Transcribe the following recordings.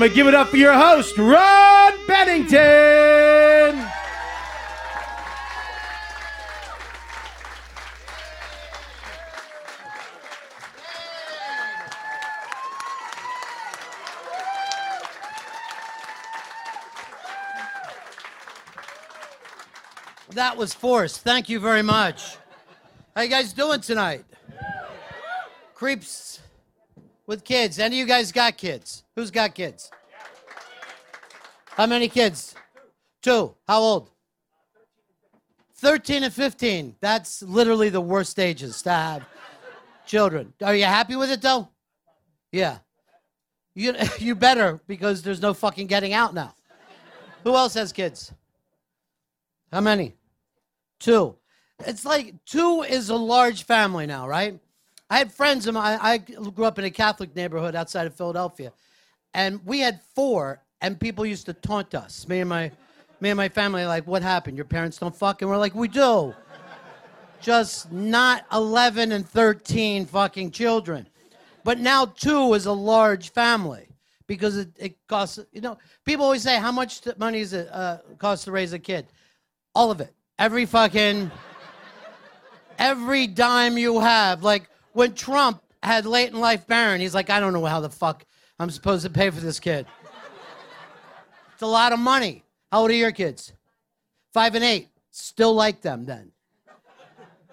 ladies and gentlemen. Give it up for your host, Ron Bennington. That was forced. Thank you very much. How you guys doing tonight? Kreeps with kids. Any of you guys got kids? Who's got kids? How many kids? Two. How old? 13 and 15. That's literally the worst ages to have children. Are you happy with it though? Yeah. You, you better because there's no fucking getting out now. Who else has kids? How many? Two. It's like two is a large family now, right? I had friends mine. I grew up in a Catholic neighborhood outside of Philadelphia, and we had four, and people used to taunt us. Me and my, me and my family, like, what happened? Your parents don't fuck? And we're like, we do. Just not 11 and 13 fucking children. But now two is a large family because it, it costs, you know, people always say, how much money does it uh, cost to raise a kid? All of it. Every fucking, every dime you have. Like when Trump had late in life Barron, he's like, I don't know how the fuck I'm supposed to pay for this kid. It's a lot of money. How old are your kids? Five and eight. Still like them then.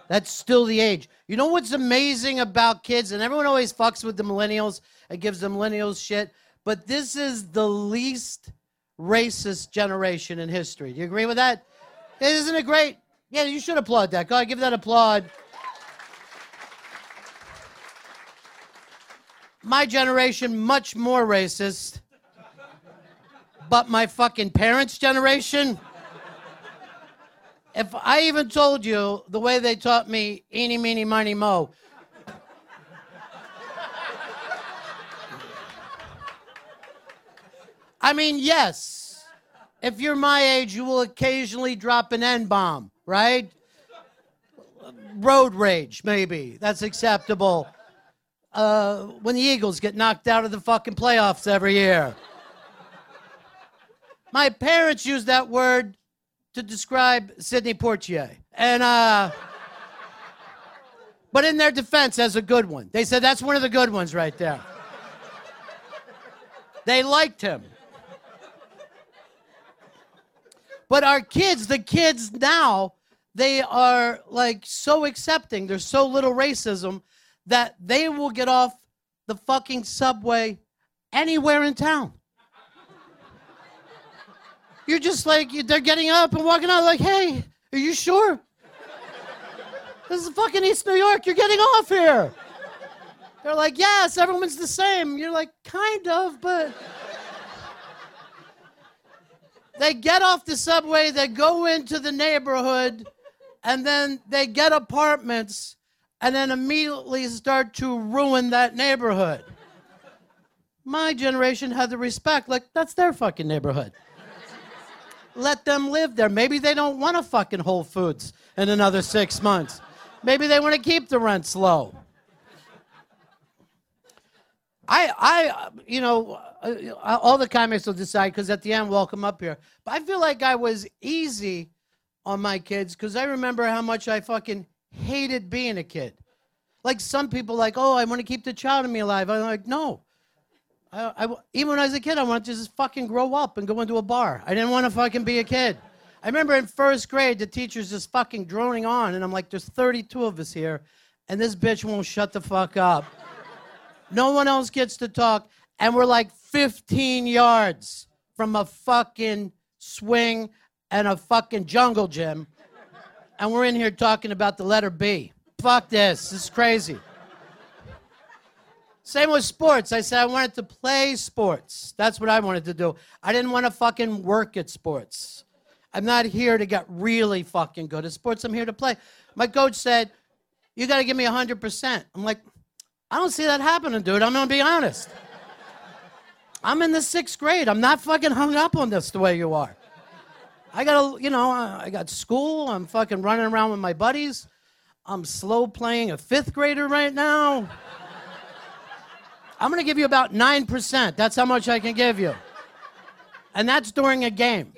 That's still the age. You know what's amazing about kids? And everyone always fucks with the millennials and gives the millennials shit. But this is the least racist generation in history. Do you agree with that? Isn't it great? Yeah, you should applaud that. Go ahead, give that applaud. My generation, much more racist. But my fucking parents' generation, if I even told you the way they taught me eeny, meeny, miny, mo, I mean, yes, if you're my age, you will occasionally drop an N bomb, right? Road rage, maybe. That's acceptable. Uh, when the Eagles get knocked out of the fucking playoffs every year. My parents used that word to describe Sidney Poitier. And, uh, but in their defense, as a good one. They said that's one of the good ones right there. They liked him. But our kids, the kids now, they are like so accepting. There's so little racism that they will get off the fucking subway anywhere in town. You're just like, they're getting up and walking out, like, hey, are you sure? This is fucking East New York. You're getting off here. They're like, yes, everyone's the same. You're like, kind of, but. They get off the subway, they go into the neighborhood, and then they get apartments and then immediately start to ruin that neighborhood. My generation had the respect, like, that's their fucking neighborhood. Let them live there. Maybe they don't want a fucking Whole Foods in another six months. Maybe they want to keep the rents low. I, I, you know, uh, all the comics will decide because at the end we'll come up here. But I feel like I was easy on my kids because I remember how much I fucking hated being a kid. Like some people, like, oh, I want to keep the child in me alive. I'm like, no. I, I, even when I was a kid, I wanted to just fucking grow up and go into a bar. I didn't want to fucking be a kid. I remember in first grade, the teacher's just fucking droning on, and I'm like, there's 32 of us here, and this bitch won't shut the fuck up. No one else gets to talk. And we're like 15 yards from a fucking swing and a fucking jungle gym. And we're in here talking about the letter B. Fuck this. This is crazy. Same with sports. I said I wanted to play sports. That's what I wanted to do. I didn't want to fucking work at sports. I'm not here to get really fucking good at sports. I'm here to play. My coach said, You got to give me 100%. I'm like, I don't see that happening, dude. I'm gonna be honest. I'm in the sixth grade. I'm not fucking hung up on this the way you are. I got, a you know, I got school. I'm fucking running around with my buddies. I'm slow playing a fifth grader right now. I'm going to give you about 9%. That's how much I can give you. And that's during a game.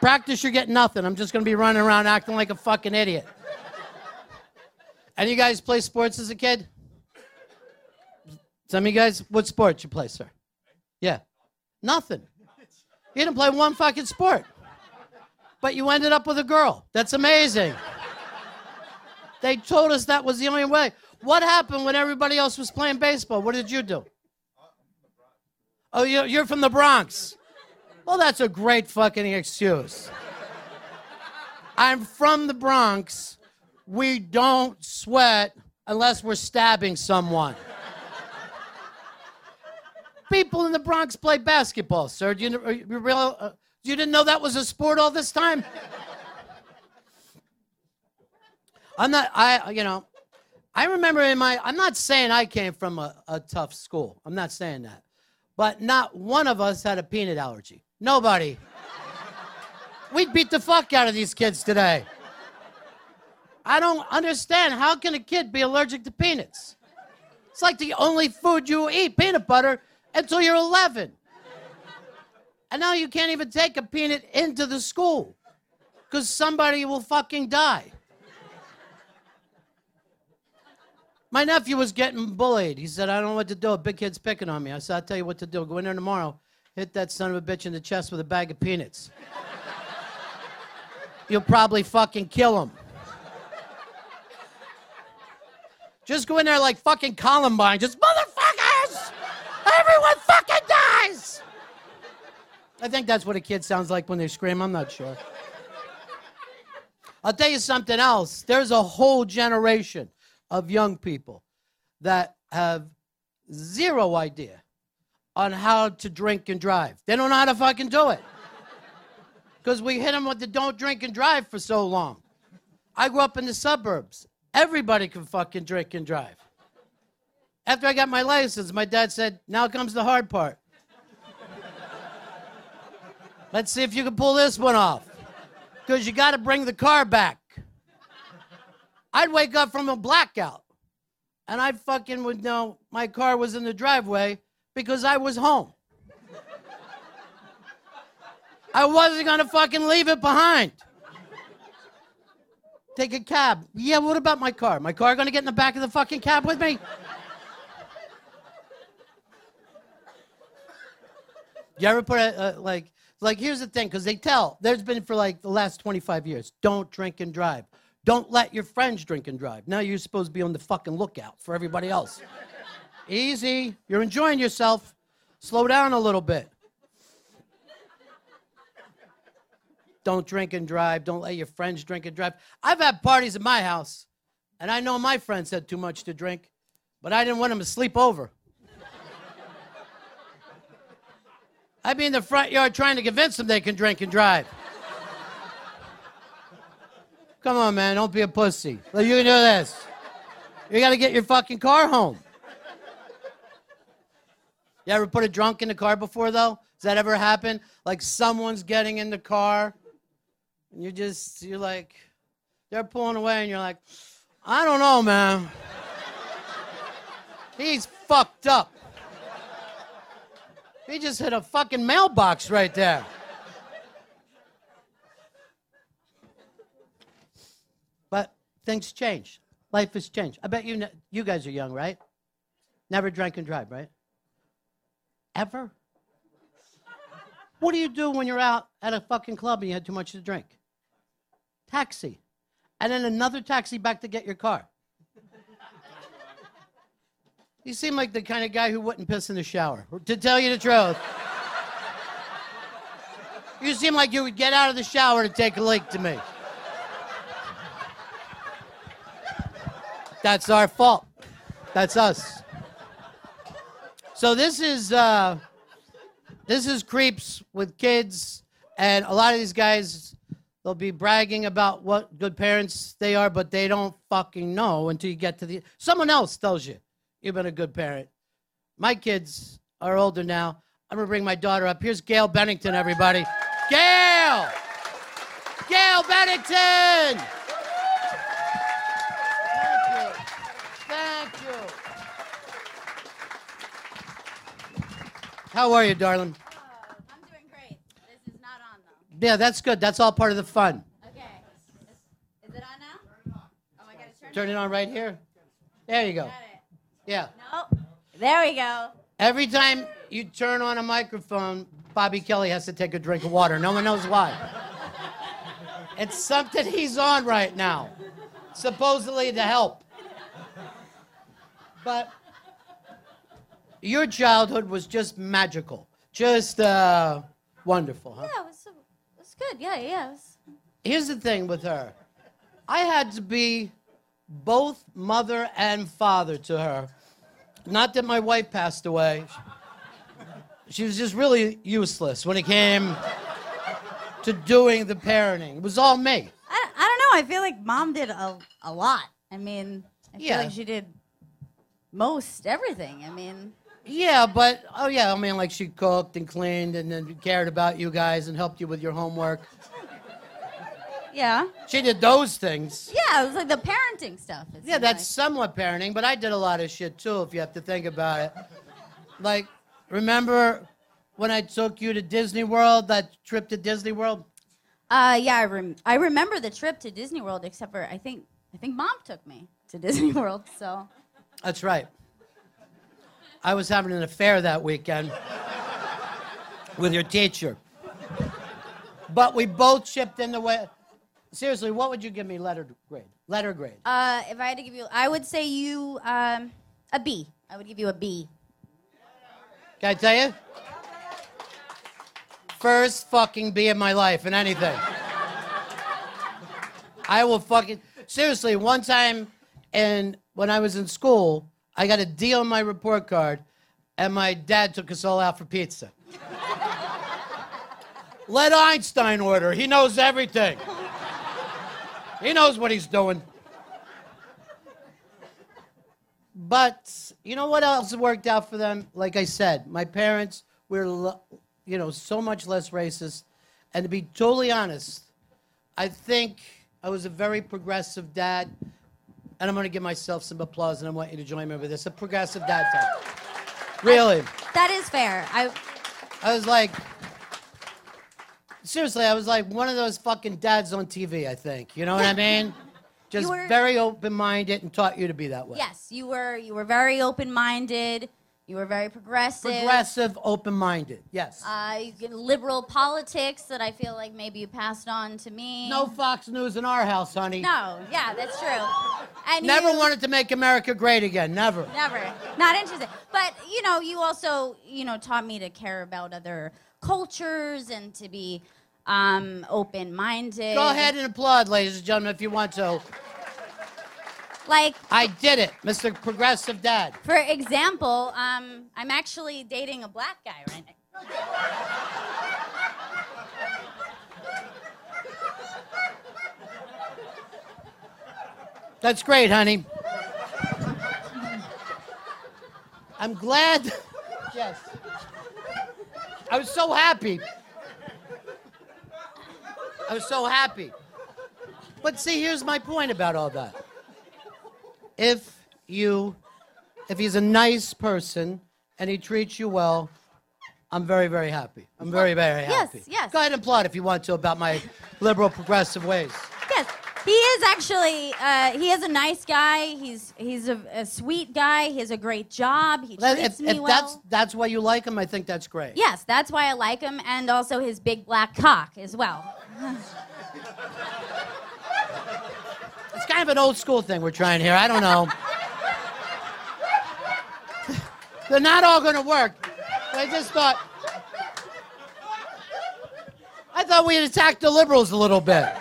Practice, you're getting nothing. I'm just going to be running around acting like a fucking idiot. And you guys play sports as a kid? Some of you guys, what sports you play, sir? Yeah. Nothing. You didn't play one fucking sport. But you ended up with a girl. That's amazing. They told us that was the only way. What happened when everybody else was playing baseball? What did you do? Oh, you're from the Bronx. Well, that's a great fucking excuse. I'm from the Bronx. We don't sweat unless we're stabbing someone. People in the Bronx play basketball, sir. Do you, you, real, uh, you didn't know that was a sport all this time? I'm not, I, you know, I remember in my, I'm not saying I came from a, a tough school. I'm not saying that. But not one of us had a peanut allergy. Nobody. We'd beat the fuck out of these kids today. I don't understand. How can a kid be allergic to peanuts? It's like the only food you eat, peanut butter, until you're 11. And now you can't even take a peanut into the school because somebody will fucking die. My nephew was getting bullied. He said, I don't know what to do. A big kid's picking on me. I said, I'll tell you what to do. Go in there tomorrow, hit that son of a bitch in the chest with a bag of peanuts. You'll probably fucking kill him. Just go in there like fucking Columbine. Just motherfuckers! Everyone fucking dies! I think that's what a kid sounds like when they scream. I'm not sure. I'll tell you something else. There's a whole generation of young people that have zero idea on how to drink and drive. They don't know how to fucking do it. Because we hit them with the don't drink and drive for so long. I grew up in the suburbs. Everybody can fucking drink and drive. After I got my license, my dad said, Now comes the hard part. Let's see if you can pull this one off. Because you got to bring the car back. I'd wake up from a blackout and I fucking would know my car was in the driveway because I was home. I wasn't gonna fucking leave it behind. Take a cab. Yeah, what about my car? My car gonna get in the back of the fucking cab with me? You ever put a, a like like here's the thing because they tell there's been for like the last 25 years don't drink and drive don't let your friends drink and drive. Now you're supposed to be on the fucking lookout for everybody else. Easy. You're enjoying yourself. Slow down a little bit. Don't drink and drive. Don't let your friends drink and drive. I've had parties at my house, and I know my friends had too much to drink, but I didn't want them to sleep over. I'd be in the front yard trying to convince them they can drink and drive. Come on, man. Don't be a pussy. You can do this. You got to get your fucking car home. You ever put a drunk in the car before, though? Does that ever happen? Like someone's getting in the car, and you're just, you're like, they're pulling away, and you're like, I don't know, man. He's fucked up. He just hit a fucking mailbox right there. But things change. Life has changed. I bet you ne- you guys are young, right? Never drank and drive, right? Ever? What do you do when you're out at a fucking club and you had too much to drink? Taxi. And then another taxi back to get your car. You seem like the kind of guy who wouldn't piss in the shower, to tell you the truth. You seem like you would get out of the shower to take a leak to me. That's our fault. That's us. So this is uh, this is Kreeps with kids, and a lot of these guys they'll be bragging about what good parents they are, but they don't fucking know until you get to the. Someone else tells you you've been a good parent. My kids are older now. I'm gonna bring my daughter up. Here's Gail Bennington, everybody. Gail! Gail Bennington! Thank you. Thank you. How are you, darling? Oh, I'm doing great. This is not on though. Yeah, that's good. That's all part of the fun. Okay. Is, is it on now? Oh, I gotta turn, Turn it on right here. There you go. Yeah. Nope. There we go. Every time you turn on a microphone, Bobby Kelly has to take a drink of water. No one knows why. It's something he's on right now, supposedly to help. But your childhood was just magical, just uh, wonderful, huh? Yeah, it was, it was good. Yeah, yeah. Was, Here's the thing with her I had to be both mother and father to her. Not that my wife passed away. She was just really useless when it came to doing the parenting. It was all me. I, I don't know. I feel like mom did a, a lot. I mean, I feel Yeah. like she did most everything. I mean, Yeah, but oh yeah, I mean like she cooked and cleaned and then cared about you guys and helped you with your homework. Yeah. She did those things. Yeah, it was like the parenting stuff. Yeah, that's like. somewhat parenting, but I did a lot of shit too, if you have to think about it. Like, remember when I took you to Disney World, that trip to Disney World? Uh, yeah, I, rem- I remember the trip to Disney World, except for I think I think mom took me to Disney World. So That's right. I was having an affair that weekend with your teacher. But we both chipped in the way. Seriously, what would you give me letter grade? Letter grade. Uh, if I had to give you, I would say you um, a B. I would give you a B. Can I tell you? First fucking B in my life in anything. I will fucking seriously. One time, and when I was in school, I got a D on my report card, and my dad took us all out for pizza. Let Einstein order. He knows everything. He knows what he's doing. But you know what else worked out for them? Like I said, my parents were, you know, so much less racist. And to be totally honest, I think I was a very progressive dad. And I'm going to give myself some applause, and I want you to join me with this. A progressive dad. Really. That is fair. I I was like, seriously, I was like one of those fucking dads on TV, I think. You know what I mean? Just were- very open minded and taught you to be that way. yes, you were you were very open minded. You were very progressive. Progressive, open minded. Yes. Uh, you get liberal politics that I feel like maybe you passed on to me. no Fox News in our house, honey. No. Yeah, that's true. And Never you, wanted to make America great again. Never. Never. Not interested. But you know, you also you know taught me to care about other cultures and to be um, open minded. Go ahead and applaud, ladies and gentlemen, if you want to. Like I did it, Mr. Progressive Dad. For example, um, I'm actually dating a black guy right now. That's great, honey. I'm glad. Yes. I was so happy. I was so happy. But see, here's my point about all that. If you, if he's a nice person and he treats you well, I'm very, very happy. I'm very, very yes, happy. yes. Go ahead and applaud if you want to about my liberal progressive ways. Yes, he is actually. Uh, he is a nice guy. He's he's a, a sweet guy. He has a great job. He treats if, me if well. that's that's why you like him, I think that's great. Yes, that's why I like him, and also his big black cock as well. It's kind of an old school thing we're trying here. I don't know. They're not all going to work. I just thought. I thought we had attacked the liberals a little bit.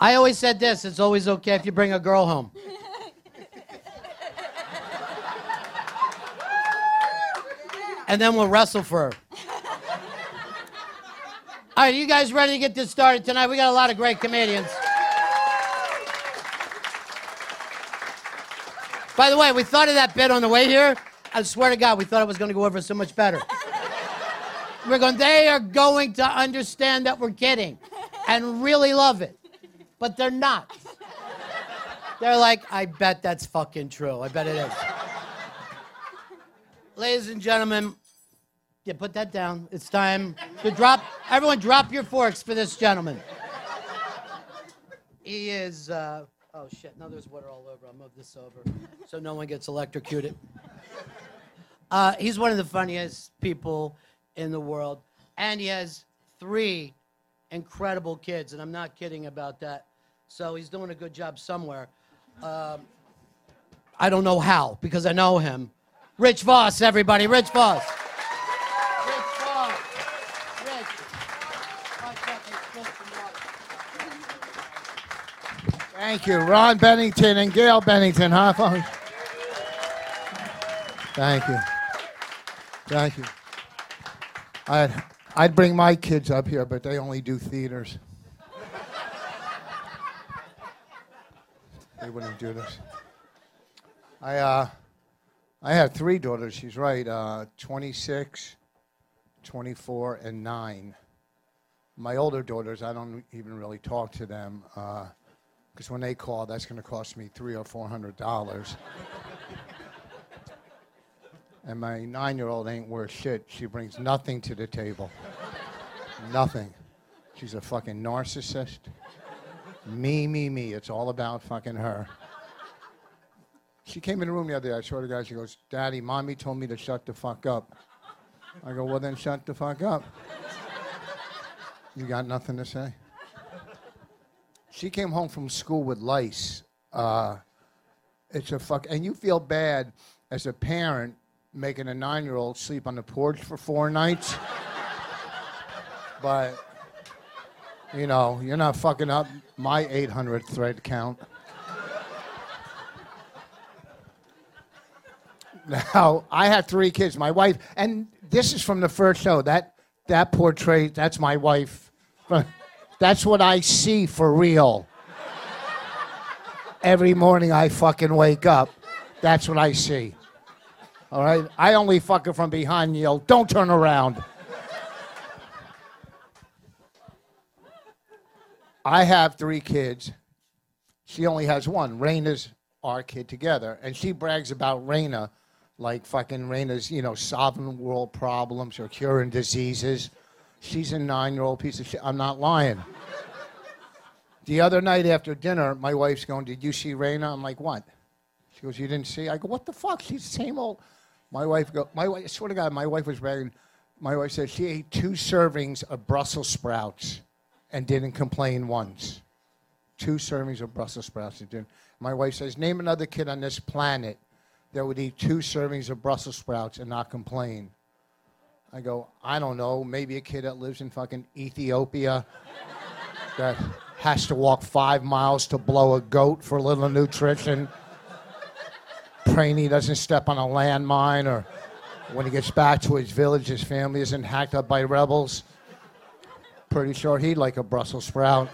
I always said this it's always okay if you bring a girl home. And then we'll wrestle for her. All right, you guys ready to get this started tonight? We got a lot of great comedians. By the way, we thought of that bit on the way here. I swear to God, we thought it was going to go over so much better. We're going, they are going to understand that we're kidding and really love it. But they're not. They're like, I bet that's fucking true. I bet it is. ladies and gentlemen, yeah, put that down. It's time to drop. Everyone, drop your forks for this gentleman. He is. Uh, oh shit! No, there's water all over. I'll move this over so no one gets electrocuted. Uh, he's one of the funniest people in the world, and he has three incredible kids, and I'm not kidding about that. So he's doing a good job somewhere. Um, I don't know how because I know him. Rich Vos, everybody, Rich Vos. Rich Vos. Rich. Thank you, Ron Bennington and Gail Bennington, huh? Thank you. Thank you. I'd, I'd bring my kids up here, but they only do theaters. They wouldn't do this. I, uh, I have three daughters. She's right. Uh, 26, 24, and 9. My older daughters, I don't even really talk to them. Uh, because when they call, that's going to cost me three or four hundred dollars. and my nine-year-old ain't worth shit. She brings nothing to the table. nothing. She's a fucking narcissist. Me, me, me. It's all about fucking her. She came in the room the other day. I swear the God, she goes, "Daddy, mommy told me to shut the fuck up." I go, "Well, then shut the fuck up." You got nothing to say? She came home from school with lice. Uh, it's a fuck, and you feel bad as a parent making a nine-year-old sleep on the porch for four nights. but you know, you're not fucking up my 800 thread count. Now, I have three kids. My wife, and this is from the first show. That that portrait, that's my wife. That's what I see for real. Every morning I fucking wake up. That's what I see. All right? I only fuck her from behind and yell, don't turn around. I have three kids. She only has one. Raina's our kid together. And she brags about Raina like fucking Raina's, you know, solving world problems or curing diseases. She's a nine year old piece of shit. I'm not lying. the other night after dinner, my wife's going, Did you see Raina? I'm like, What? She goes, You didn't see? I go, What the fuck? She's the same old. My wife go, my wife, I swear to God, my wife was bragging. My wife said she ate two servings of Brussels sprouts and didn't complain once. Two servings of Brussels sprouts. My wife says, Name another kid on this planet that would eat two servings of Brussels sprouts and not complain. I go, I don't know, maybe a kid that lives in fucking Ethiopia that has to walk five miles to blow a goat for a little nutrition, praying he doesn't step on a landmine, or when he gets back to his village, his family isn't hacked up by rebels. Pretty sure he'd like a Brussels sprout.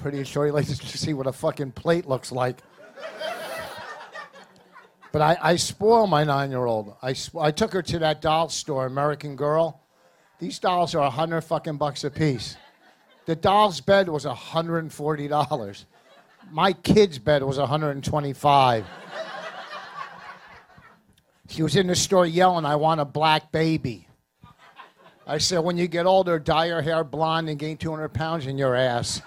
pretty sure he likes to see what a fucking plate looks like. But I, I spoil my nine year old. I, I took her to that doll store, American Girl. These dolls are a hundred fucking bucks a piece. The doll's bed was hundred and forty dollars. My kid's bed was 125. She was in the store yelling, I want a black baby. I said, when you get older, dye your hair blonde and gain 200 pounds in your ass.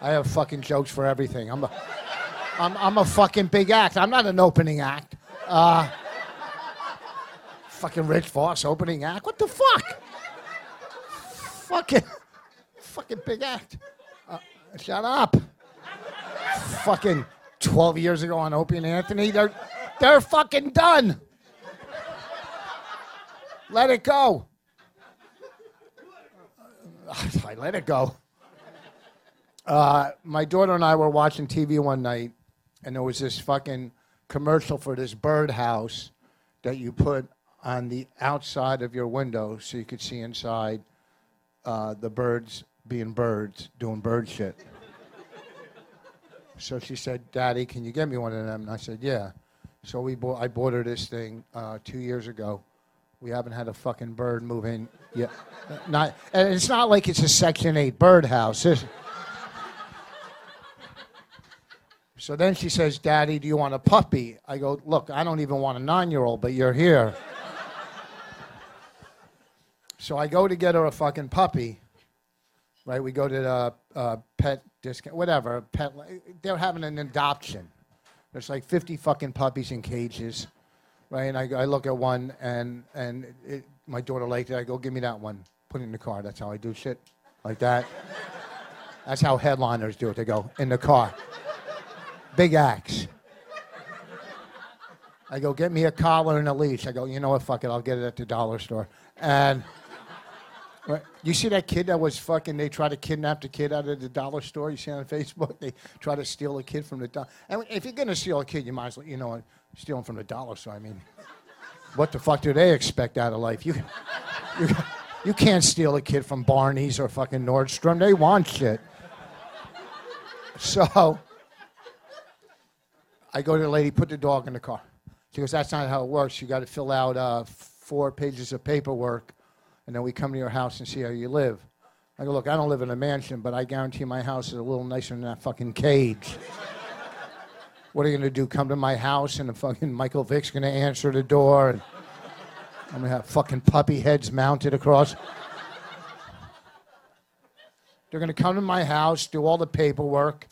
I have fucking jokes for everything. I'm a, I'm, I'm a fucking big act. I'm not an opening act. Uh, fucking Rich Vos opening act. What the fuck? fucking, fucking big act. Uh, shut up. Fucking 12 years ago on Opie and Anthony, they're, they're fucking done. Let it go. I let it go. Uh, my daughter and I were watching TV one night, and there was this fucking commercial for this birdhouse that you put on the outside of your window so you could see inside uh, the birds being birds, doing bird shit. So she said, Daddy, can you get me one of them? And I said, Yeah. So we bought, I bought her this thing uh, two years ago. We haven't had a fucking bird move in yet. Not, and it's not like it's a Section 8 birdhouse. So then she says, Daddy, do you want a puppy? I go, Look, I don't even want a nine year old, but you're here. so I go to get her a fucking puppy, right? We go to the uh, pet discount, whatever. Pet, they're having an adoption. There's like 50 fucking puppies in cages, right? And I, I look at one, and, and it, my daughter liked it. I go, Give me that one. Put it in the car. That's how I do shit. Like that. That's how headliners do it. They go, In the car big axe. I go, get me a collar and a leash. I go, you know what, fuck it, I'll get it at the dollar store. And right, you see that kid that was fucking, they try to kidnap the kid out of the dollar store? You see on Facebook? They try to steal a kid from the dollar. And if you're to steal a kid, you might as well, you know, steal him from the dollar store. I mean, what the fuck do they expect out of life? You, you, you can't steal a kid from Barney's or fucking Nordstrom. They want shit. So, I go to the lady, put the dog in the car. She goes, that's not how it works. You got to fill out uh, four pages of paperwork, and then we come to your house and see how you live. I go, look, I don't live in a mansion, but I guarantee my house is a little nicer than that fucking cage. what are you to do? Come to my house and the fucking Michael Vick's to answer the door, and I'm to have fucking puppy heads mounted across. They're to come to my house, do all the paperwork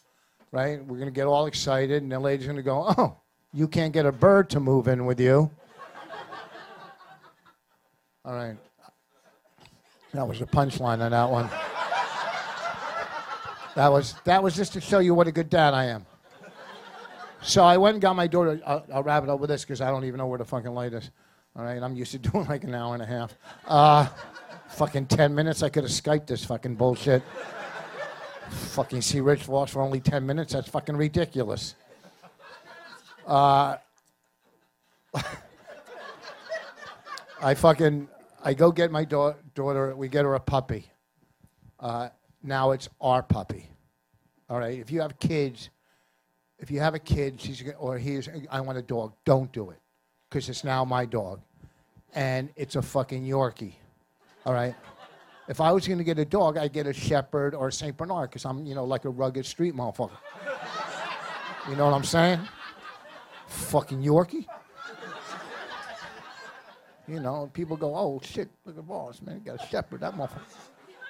right? We're to get all excited, and the lady's to go, Oh, you can't get a bird to move in with you. all right. That was a punchline on that one. That was, that was just to show you what a good dad I am. So I went and got my daughter. I'll, I'll wrap it up with this because I don't even know where the fucking light is. All right, I'm used to doing like an hour and a half. Uh, fucking 10 minutes, I could have Skyped this fucking bullshit fucking see Rich Vos for only 10 minutes. That's fucking ridiculous. Uh, I fucking, I go get my da- daughter, we get her a puppy. Uh, now it's our puppy. All right, if you have kids, if you have a kid, she's or he's, I want a dog. Don't do it, because it's now my dog, and it's a fucking Yorkie. All right. If I was going to get a dog, I'd get a Shepherd or a St. Bernard because I'm, you know, like a rugged street motherfucker. you know what I'm saying? Fucking Yorkie. You know, people go, oh shit, look at boss, man, he got a Shepherd, that motherfucker.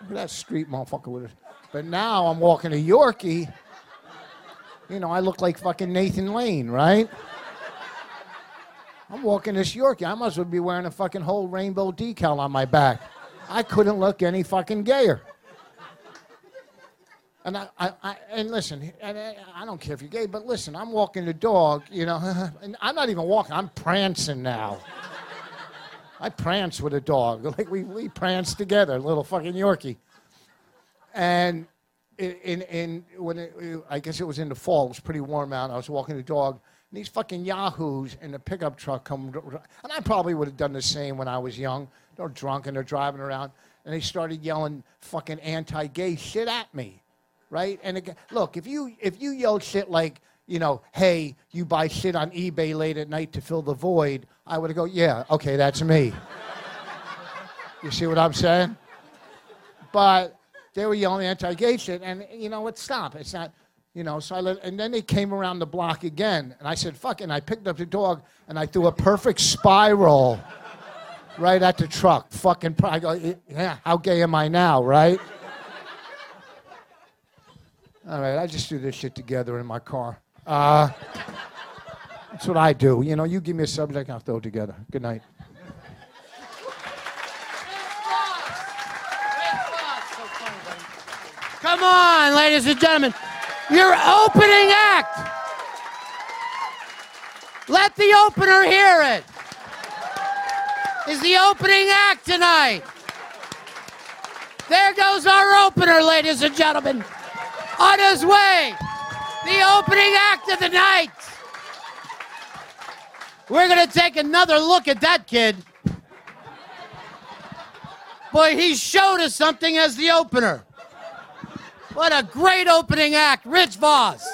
Look at that street motherfucker with it. But now I'm walking a Yorkie. You know, I look like fucking Nathan Lane, right? I'm walking this Yorkie. I must well be wearing a fucking whole rainbow decal on my back. I couldn't look any fucking gayer. And I, I, I and listen, and I, I don't care if you're gay, but listen, I'm walking the dog, you know, and I'm not even walking, I'm prancing now. I prance with a dog, like we, we prance together, little fucking Yorkie. And in, in, when it, I guess it was in the fall, it was pretty warm out. I was walking the dog, and these fucking yahoos in the pickup truck come, and I probably would have done the same when I was young. They're drunk and they're driving around, and they started yelling fucking anti-gay shit at me, right? And again, look, if you if you yell shit like you know, hey, you buy shit on eBay late at night to fill the void, I would go, yeah, okay, that's me. you see what I'm saying? But they were yelling anti-gay shit, and you know what? Stop. It's not. You know, so I let, and then they came around the block again, and I said, "Fuck!" And I picked up the dog, and I threw a perfect spiral right at the truck. Fucking, I go, yeah. How gay am I now, right? All right, I just do this shit together in my car. Uh, that's what I do. You know, you give me a subject, I'll throw it together. Good night. Come on, ladies and gentlemen. Your opening act. Let the opener hear it. Is the opening act tonight. There goes our opener, ladies and gentlemen. On his way. The opening act of the night. We're going to take another look at that kid. Boy, he showed us something as the opener. What a great opening act, Rich Vos.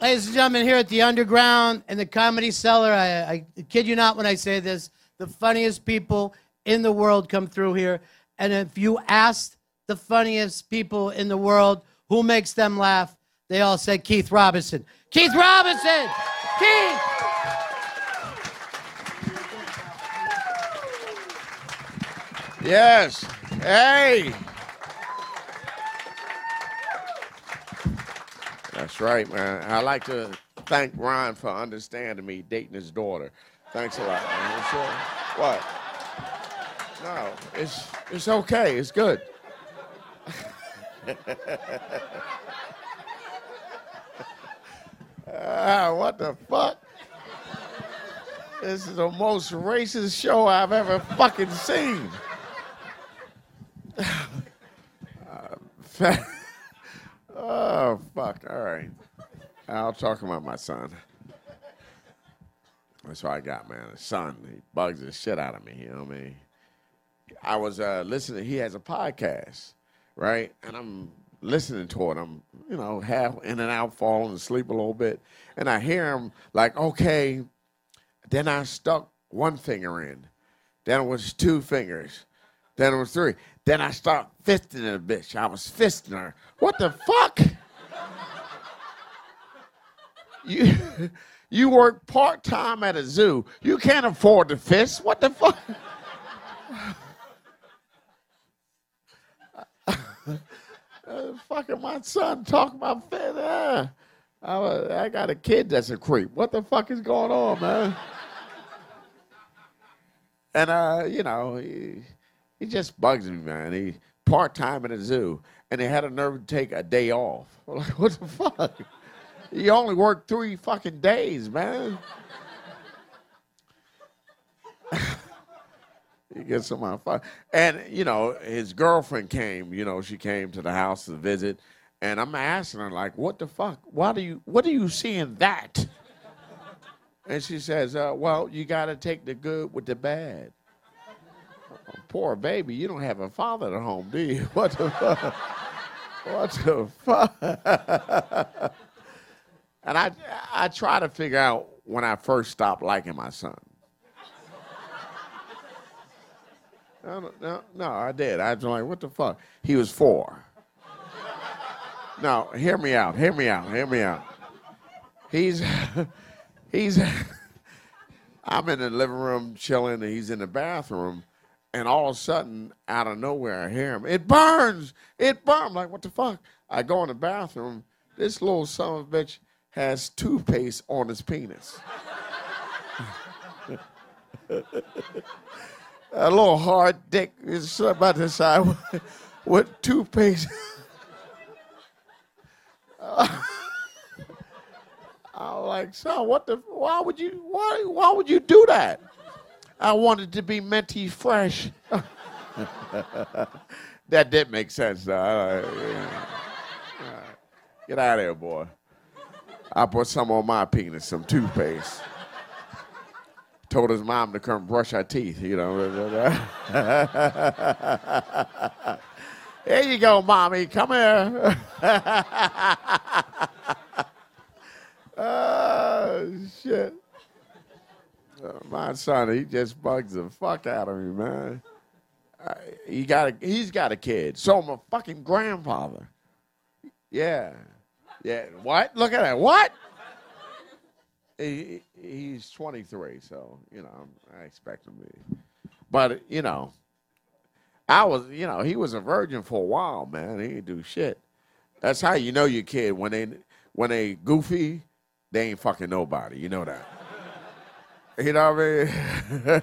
Ladies and gentlemen, here at the Underground and the Comedy Cellar, I, I kid you not when I say this, the funniest people in the world come through here. And if you asked the funniest people in the world who makes them laugh, they all said Keith Robinson. Keith Robinson! Keith! Yes. Hey. That's right, man. I like to thank Ron for understanding me dating his daughter. Thanks a lot, man. Sure. What? No, it's it's okay. It's good. ah, what the fuck? This is the most racist show I've ever fucking seen. Uh, oh, fuck. All right. I'll talk about my son. That's what I got, man. A son. He bugs the shit out of me. You know what I mean? I was uh, listening. He has a podcast, right? And I'm listening to it. I'm, you know, half in and out, falling asleep a little bit. And I hear him like, okay. Then I stuck one finger in. Then it was two fingers. Then it was three. Then I start fisting the bitch. I was fisting her. What the fuck? you you work part time at a zoo. You can't afford to fist. What the fuck? uh, fucking my son talking about fist. Uh, I, I got a kid that's a creep. What the fuck is going on, man? and uh, you know, he, he just bugs me, man. He part time at a zoo, and he had a nerve to take a day off. I'm like, what the fuck? He only worked three fucking days, man. He gets my fun. And, you know, his girlfriend came, you know, she came to the house to visit. And I'm asking her, like, what the fuck? Why do you what do you see in that? And she says, uh, well, you gotta take the good with the bad. Poor baby, you don't have a father at home, do you? What the fuck? What the fuck? and I, I try to figure out when I first stopped liking my son. No, no, I did. I was like, what the fuck? He was four. Now, hear me out. Hear me out. Hear me out. He's, he's, I'm in the living room chilling, and he's in the bathroom and all of a sudden, out of nowhere, I hear him. It burns. It burns. I'm like, what the fuck? I go in the bathroom. This little son of a bitch has toothpaste on his penis. a little hard dick is about the side with, toothpaste. I'm like, son, what the? Why would you? Why? Why would you do that? I wanted to be minty fresh. that did make sense, though. Get out of here, boy. I put some on my penis, some toothpaste. Told his mom to come brush her teeth, you know. Here you go, mommy. Come here. oh, shit. Uh, my son, he just bugs the fuck out of me, man. Uh, he got a, he's got a kid, so I'm a fucking grandfather. Yeah, yeah. What? Look at that. What? He, he's 23, so you know I expect him to be. But you know, I was, you know, he was a virgin for a while, man. He didn't do shit. That's how you know your kid when they when they goofy, they ain't fucking nobody. You know that. You know what I mean?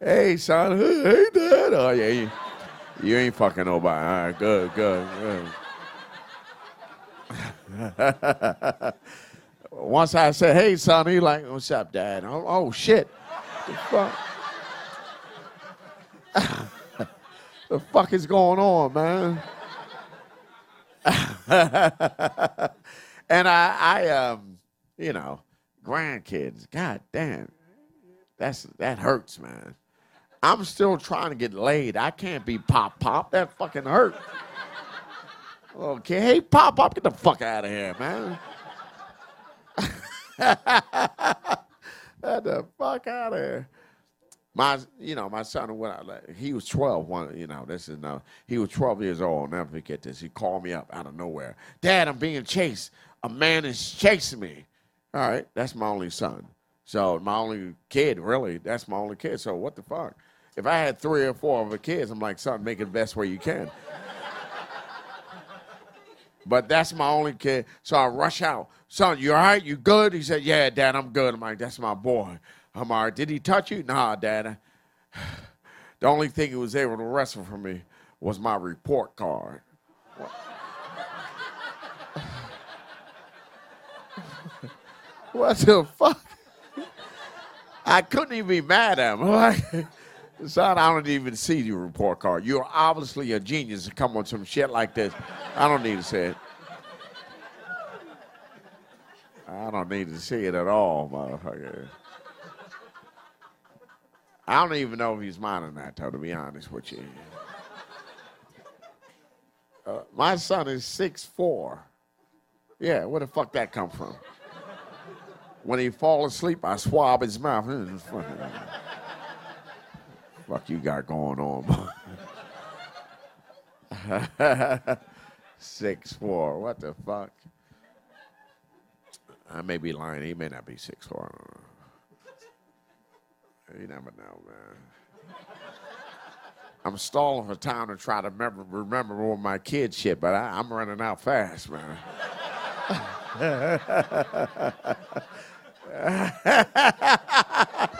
hey, son. Hey, dad. Oh, yeah. You, you ain't fucking nobody. All right, good, good, good. Once I said, hey, son, he like, what's up, dad? Oh, oh shit. The fuck? the fuck is going on, man? and I, I, um, you know, grandkids. God damn. That's that hurts, man. I'm still trying to get laid. I can't be pop pop. That fucking hurt. Okay, hey pop pop, get the fuck out of here, man. Get the fuck out of here. My, you know, my son, when I, he was 12, one, you know, this is now, he was 12 years old. I'll never forget this. He called me up out of nowhere. Dad, I'm being chased. A man is chasing me. All right, that's my only son. So my only kid, really, that's my only kid. So what the fuck? If I had three or four of the kids, I'm like, son, make it the best way you can. But that's my only kid. So I rush out. Son, you all right? You good? He said, yeah, Dad, I'm good. I'm like, that's my boy. I'm all right. Did he touch you? Nah, Dad. The only thing he was able to wrestle from me was my report card. What the fuck? I couldn't even be mad at him. Son, I don't even see your report card. You're obviously a genius to come on some shit like this. I don't need to see it. I don't need to see it at all, motherfucker. I don't even know if he's minding that, though, to be honest with you. Uh, my son is six four. Yeah, where the fuck that come from? When he fall asleep, I swab his mouth. fuck you got going on, six four. What the fuck? I may be lying. He may not be six four. You never know, man. I'm stalling for time to try to remember, remember all my kid shit, but I, I'm running out fast, man.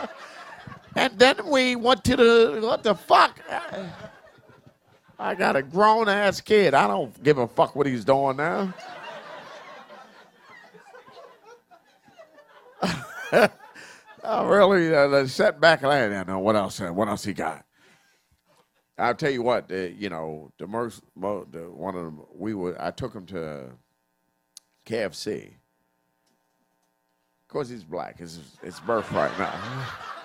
and then we went to the what the fuck? I got a grown ass kid. I don't give a fuck what he's doing now. I really uh, sat back and I know what else. What else he got? I'll tell you what. Uh, you know, the most, mo- the one of them. We were. I took him to KFC. Of course, he's black. It's it's birthright now.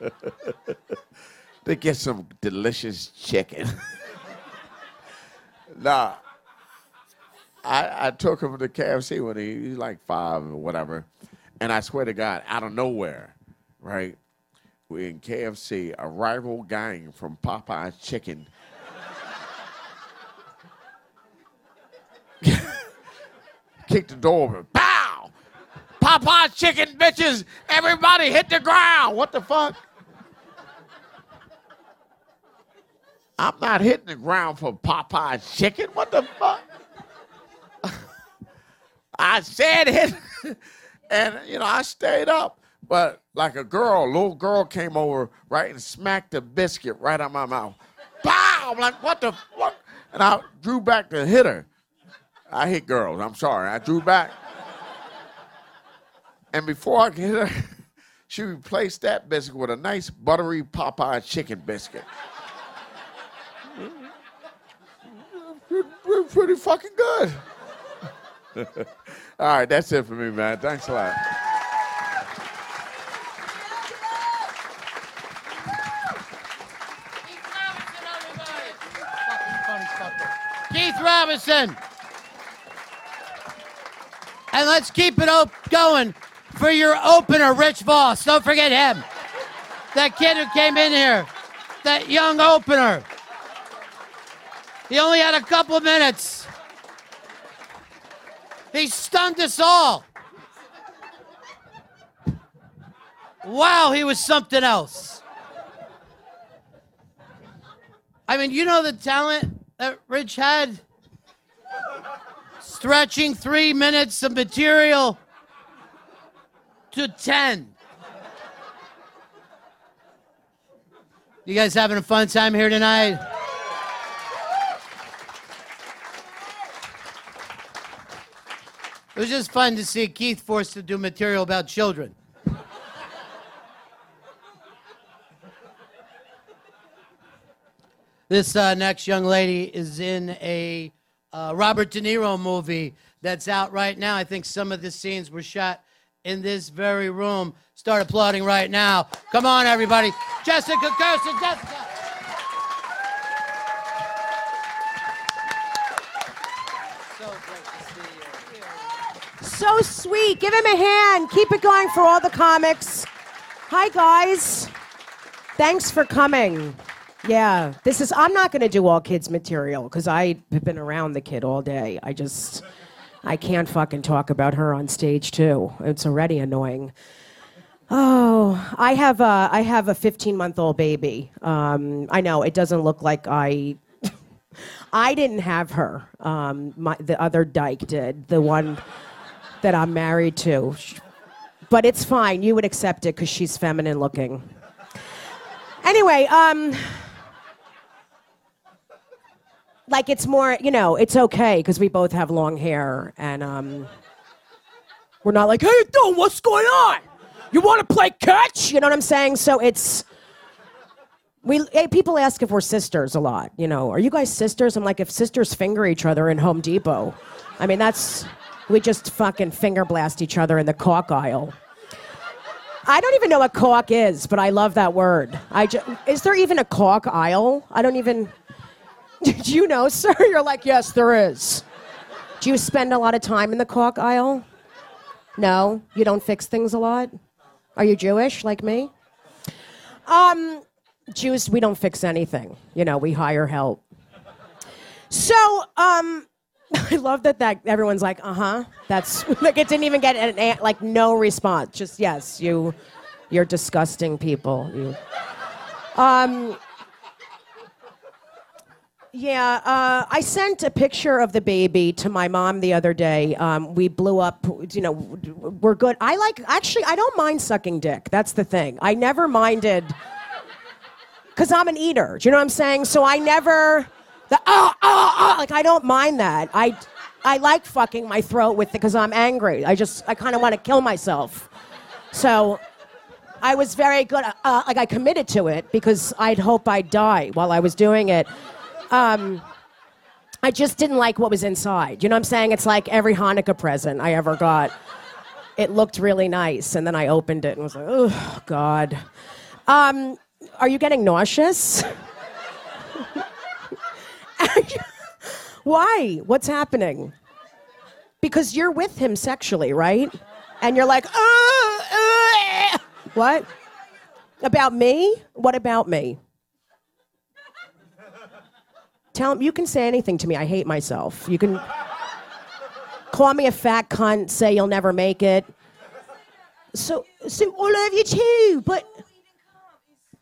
they get some delicious chicken. nah, I, I took him to KFC when he, was like five or whatever. And I swear to God, out of nowhere, right? We're in KFC, a rival gang from Popeye's Chicken. Kicked the door open. Pow! Popeye's Chicken, bitches! Everybody hit the ground! What the fuck? I'm not hitting the ground for Popeye's Chicken. What the fuck? I said it. and, you know, I stayed up. But like a girl, a little girl came over, right, and smacked the biscuit right out my mouth. Bow! I'm like, what the fuck? And I drew back to hit her. I hit girls. I'm sorry. I drew back. And before I hit her, she replaced that biscuit with a nice buttery Popeye chicken biscuit. Pretty, pretty fucking good. All right, that's it for me, man. Thanks a lot. Keith Robinson. And let's keep it op- going for your opener, Rich Vos. Don't forget him. That kid who came in here, that young opener. He only had a couple minutes. He stunned us all. Wow, he was something else. I mean, you know the talent that Rich had? Stretching three minutes of material to 10. You guys having a fun time here tonight? It was just fun to see Keith forced to do material about children. This uh, next young lady is in a uh, Robert De Niro movie that's out right now. I think some of the scenes were shot in this very room. Start applauding right now. Come on, everybody. Jessica Kirson, Jessica. So sweet. Give him a hand. Keep it going for all the comics. Hi, guys. Thanks for coming. Yeah, this is. I'm not going to do all kids material because I have been around the kid all day. I just, I can't fucking talk about her on stage too. It's already annoying. Oh, I have a, I have a 15 month old baby. Um, I know it doesn't look like I I didn't have her. Um, my, the other dyke did, the one that I'm married to. But it's fine. You would accept it because she's feminine looking. Anyway, um, like it's more, you know, it's okay because we both have long hair and um, we're not like, hey, dude, what's going on? You want to play catch? You know what I'm saying? So it's we hey, people ask if we're sisters a lot. You know, are you guys sisters? I'm like, if sisters finger each other in Home Depot, I mean that's we just fucking finger blast each other in the caulk aisle. I don't even know what caulk is, but I love that word. I ju- is there even a caulk aisle? I don't even. Did you know, sir? You're like, yes, there is. Do you spend a lot of time in the caulk aisle? No, you don't fix things a lot. Are you Jewish like me? Um, Jews, we don't fix anything. You know, we hire help. So, um, I love that that everyone's like, uh huh. That's like it didn't even get an, like no response. Just yes, you, you're disgusting people. You, um. Yeah, uh, I sent a picture of the baby to my mom the other day. Um, we blew up, you know, we're good. I like, actually, I don't mind sucking dick. That's the thing. I never minded because I'm an eater. Do you know what I'm saying? So I never the ah ah ah like I don't mind that. I I like fucking my throat with it because I'm angry. I just I kind of want to kill myself. So I was very good. Uh, like I committed to it because I'd hope I'd die while I was doing it. Um, I just didn't like what was inside. You know what I'm saying? It's like every Hanukkah present I ever got. It looked really nice, and then I opened it and was like, oh God. Um, are you getting nauseous? Why? What's happening? Because you're with him sexually, right? And you're like, "Uh, uh." what? About me? What about me? Tell him you can say anything to me. I hate myself. You can call me a fat cunt, say you'll never make it. So, so all of you too, but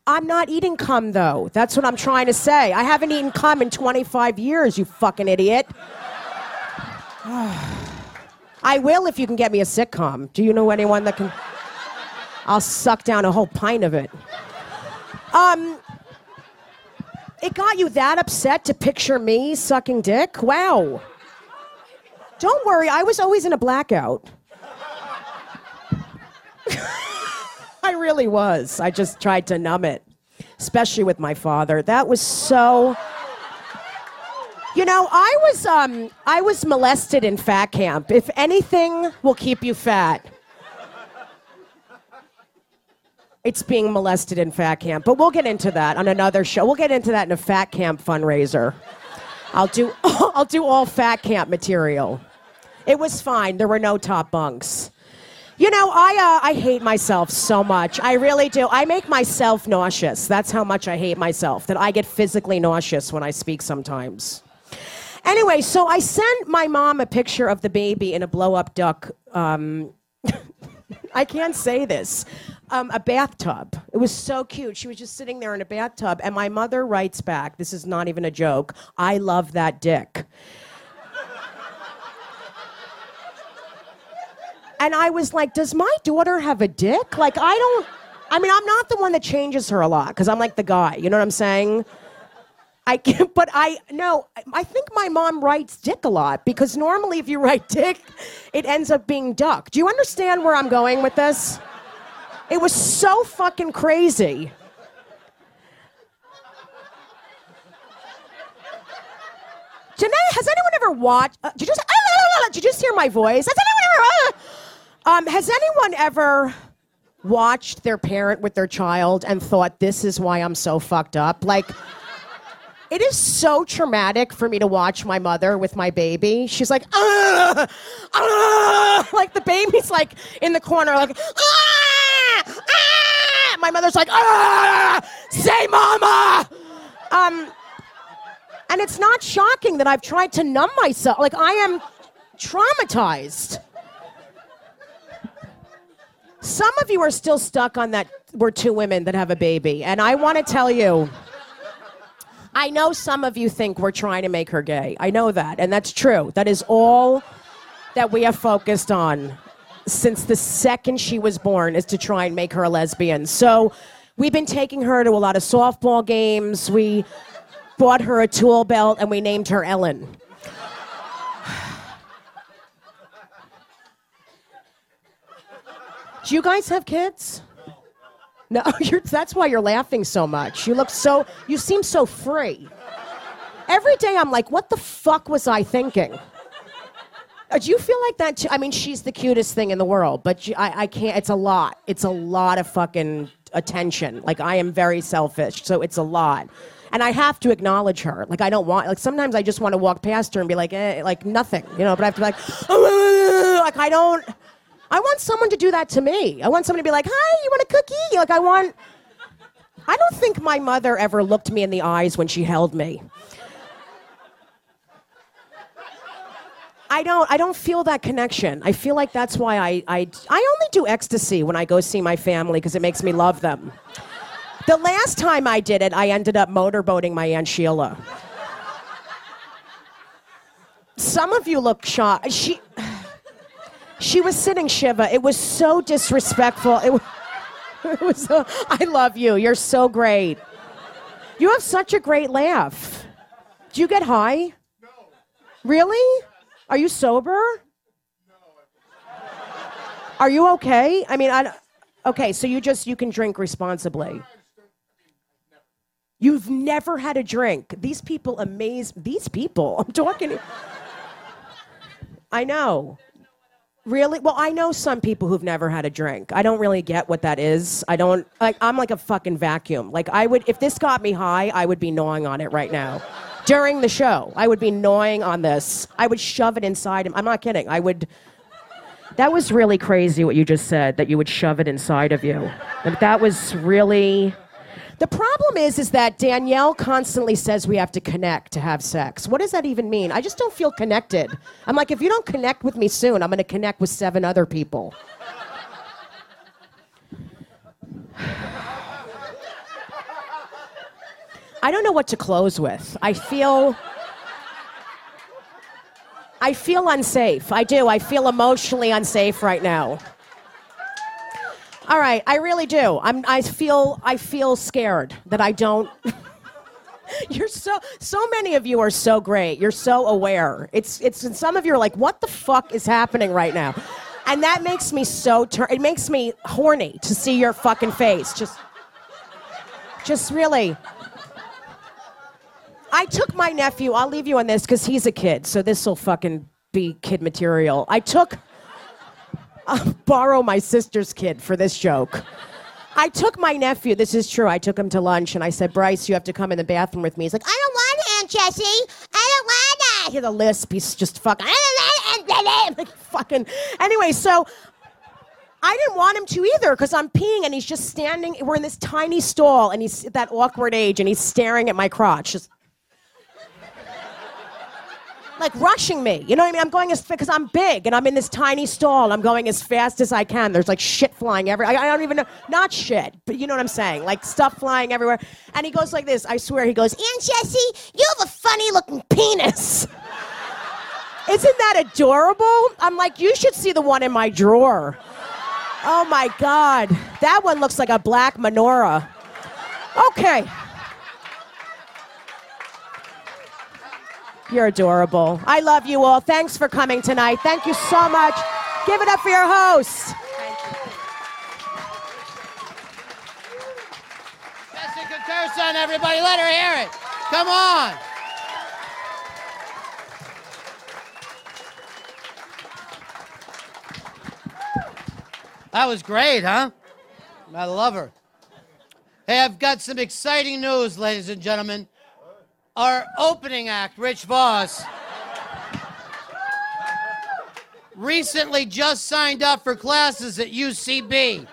I'm not eating cum though. That's what I'm trying to say. I haven't eaten cum in 25 years, you fucking idiot. I will if you can get me a sitcom. Do you know anyone that can? I'll suck down a whole pint of it. Um, it got you that upset to picture me sucking dick? Wow. Don't worry, I was always in a blackout. I really was. I just tried to numb it, especially with my father. That was so. You know, I was um I was molested in fat camp. If anything will keep you fat, it's being molested in fat camp. But we'll get into that on another show. We'll get into that in a fat camp fundraiser. I'll do I'll do all fat camp material. It was fine. There were no top bunks. You know, I uh, I hate myself so much. I really do. I make myself nauseous. That's how much I hate myself. That I get physically nauseous when I speak sometimes. Anyway, so I sent my mom a picture of the baby in a blow up duck. Um, I can't say this. Um, a bathtub. It was so cute. She was just sitting there in a bathtub, and my mother writes back. This is not even a joke. I love that dick. And I was like, does my daughter have a dick? Like, I don't, I mean, I'm not the one that changes her a lot because I'm like the guy. You know what I'm saying? I can't, but I, no, I think my mom writes dick a lot because normally if you write dick, it ends up being duck. Do you understand where I'm going with this? It was so fucking crazy. Janae, has anyone ever watched? Uh, did you just? did you just hear my voice? Has anyone ever? Uh, um, has anyone ever watched their parent with their child and thought, "This is why I'm so fucked up"? Like, It is so traumatic for me to watch my mother with my baby. She's like, like the baby's like in the corner, like, ah. My mother's like, ah, say mama. Um, and it's not shocking that I've tried to numb myself. Like I am traumatized. Some of you are still stuck on that. We're two women that have a baby. And I want to tell you, I know some of you think we're trying to make her gay. I know that. And that's true. That is all that we have focused on since the second she was born is to try and make her a lesbian. So we've been taking her to a lot of softball games. We bought her a tool belt and we named her Ellen. Do you guys have kids? No, that's why you're laughing so much. You look so, you seem so free. Every day I'm like, what the fuck was I thinking? Uh, do you feel like that too? I mean, she's the cutest thing in the world, but I, I can't, it's a lot. It's a lot of fucking attention. Like, I am very selfish, so it's a lot. And I have to acknowledge her. Like, I don't want, like, sometimes I just want to walk past her and be like, eh, like, nothing, you know, but I have to be like, like, I don't. I want someone to do that to me. I want someone to be like, "Hi, you want a cookie?" Like I want I don't think my mother ever looked me in the eyes when she held me. I don't I don't feel that connection. I feel like that's why I I I only do ecstasy when I go see my family because it makes me love them. The last time I did it, I ended up motorboating my Aunt Sheila. Some of you look shocked. She she was sitting Shiva. It was so disrespectful. It was, it was so, I love you. You're so great. You have such a great laugh. Do you get high? No. Really? Are you sober? No. Are you okay? I mean, I. Okay, so you just you can drink responsibly. You've never had a drink. These people amaze these people. I'm talking. I know. Really? Well, I know some people who've never had a drink. I don't really get what that is. I don't like I'm like a fucking vacuum. Like I would if this got me high, I would be gnawing on it right now. During the show, I would be gnawing on this. I would shove it inside him. I'm not kidding. I would That was really crazy what you just said that you would shove it inside of you. That was really the problem is, is that Danielle constantly says we have to connect to have sex. What does that even mean? I just don't feel connected. I'm like, if you don't connect with me soon, I'm going to connect with seven other people. I don't know what to close with. I feel. I feel unsafe. I do. I feel emotionally unsafe right now. All right, I really do. I'm, I feel I feel scared that I don't. You're so so many of you are so great. You're so aware. It's it's and some of you are like, what the fuck is happening right now? And that makes me so it makes me horny to see your fucking face. Just just really. I took my nephew, I'll leave you on this because he's a kid, so this will fucking be kid material. I took borrow my sister's kid for this joke. I took my nephew, this is true, I took him to lunch and I said, Bryce, you have to come in the bathroom with me. He's like, I don't want Aunt Jessie. I don't want it. Hear the lisp, he's just fucking, Like, fucking. Anyway, so I didn't want him to either because I'm peeing and he's just standing. We're in this tiny stall and he's at that awkward age and he's staring at my crotch. Just like rushing me. You know what I mean? I'm going as fast because I'm big and I'm in this tiny stall. I'm going as fast as I can. There's like shit flying everywhere. I, I don't even know, not shit, but you know what I'm saying? Like stuff flying everywhere. And he goes like this. I swear, he goes, Aunt Jessie, you have a funny looking penis. Isn't that adorable? I'm like, you should see the one in my drawer. Oh my God. That one looks like a black menorah. Okay. You're adorable. I love you all. Thanks for coming tonight. Thank you so much. Give it up for your hosts. Jessica Kirson, everybody, let her hear it. Come on. That was great, huh? I love her. Hey, I've got some exciting news, ladies and gentlemen. Our opening act, Rich Vos, recently just signed up for classes at UCB.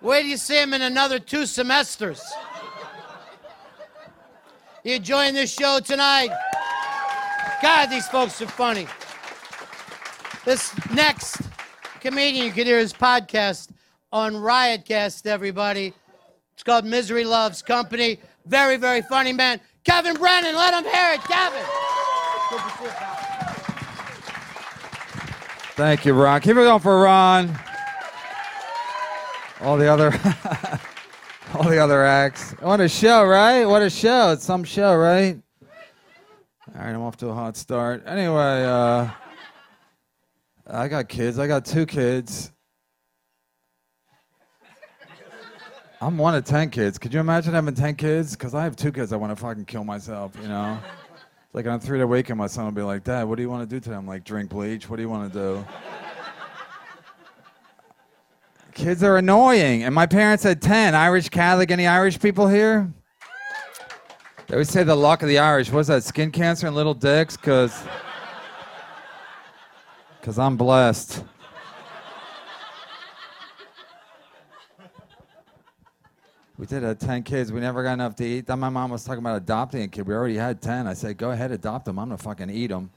Where do you see him in another two semesters. You enjoying this show tonight? God, these folks are funny. This next comedian, you can hear his podcast on Riotcast, everybody. It's called Misery Loves Company. Very, very funny man. Kevin Brennan, let him hear it. Kevin. Thank you, Ron. Keep it going for Ron. All the other, all the other acts. What a show, right? What a show! It's some show, right? All right, I'm off to a hot start. Anyway, uh, I got kids. I got two kids. I'm one of ten kids. Could you imagine having ten kids? Because I have two kids. I want to fucking kill myself. You know. Like on three day weekend, my son will be like, "Dad, what do you want to do today?" I'm like, "Drink bleach." What do you want to do? Kids are annoying, and my parents had ten. Irish Catholic. Any Irish people here? They always say the luck of the Irish. What's that? Skin cancer and little dicks? Cause, cause I'm blessed. We did have 10 kids. We never got enough to eat. Then my mom was talking about adopting a kid. We already had 10. I said, go ahead, adopt them. I'm going to fucking eat them.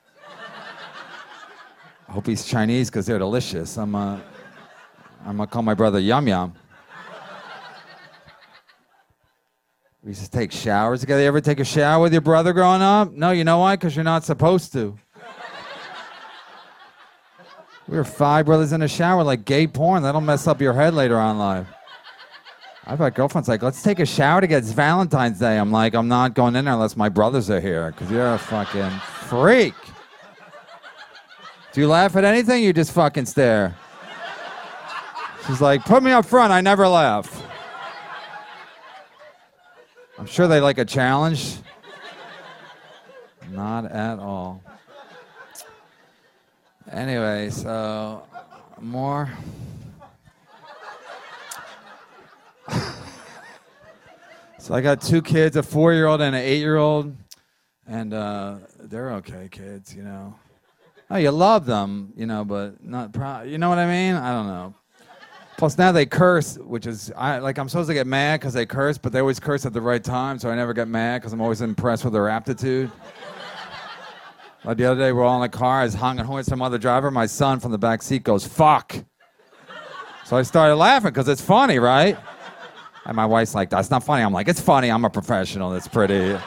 I hope he's Chinese because they're delicious. I'm, uh, I'm going to call my brother Yum Yum. We used to take showers together. You ever take a shower with your brother growing up? No, you know why? Because you're not supposed to. We were five brothers in a shower like gay porn. That'll mess up your head later on life. I've got girlfriends like, let's take a shower together. It's Valentine's Day. I'm like, I'm not going in there unless my brothers are here, because you're a fucking freak. Do you laugh at anything? You just fucking stare. She's like, put me up front. I never laugh. I'm sure they like a challenge. Not at all. Anyway, so more. So I got two kids, a four-year-old and an eight-year-old, and uh, they're okay kids, you know. Oh, you love them, you know, but not proud. You know what I mean? I don't know. Plus now they curse, which is I like I'm supposed to get mad because they curse, but they always curse at the right time, so I never get mad because I'm always impressed with their aptitude. Like the other day, we're all in the car. I was honking horn at some other driver. My son from the back seat goes, "Fuck." So I started laughing because it's funny, right? And my wife's like, that's not funny. I'm like, it's funny. I'm a professional. It's pretty,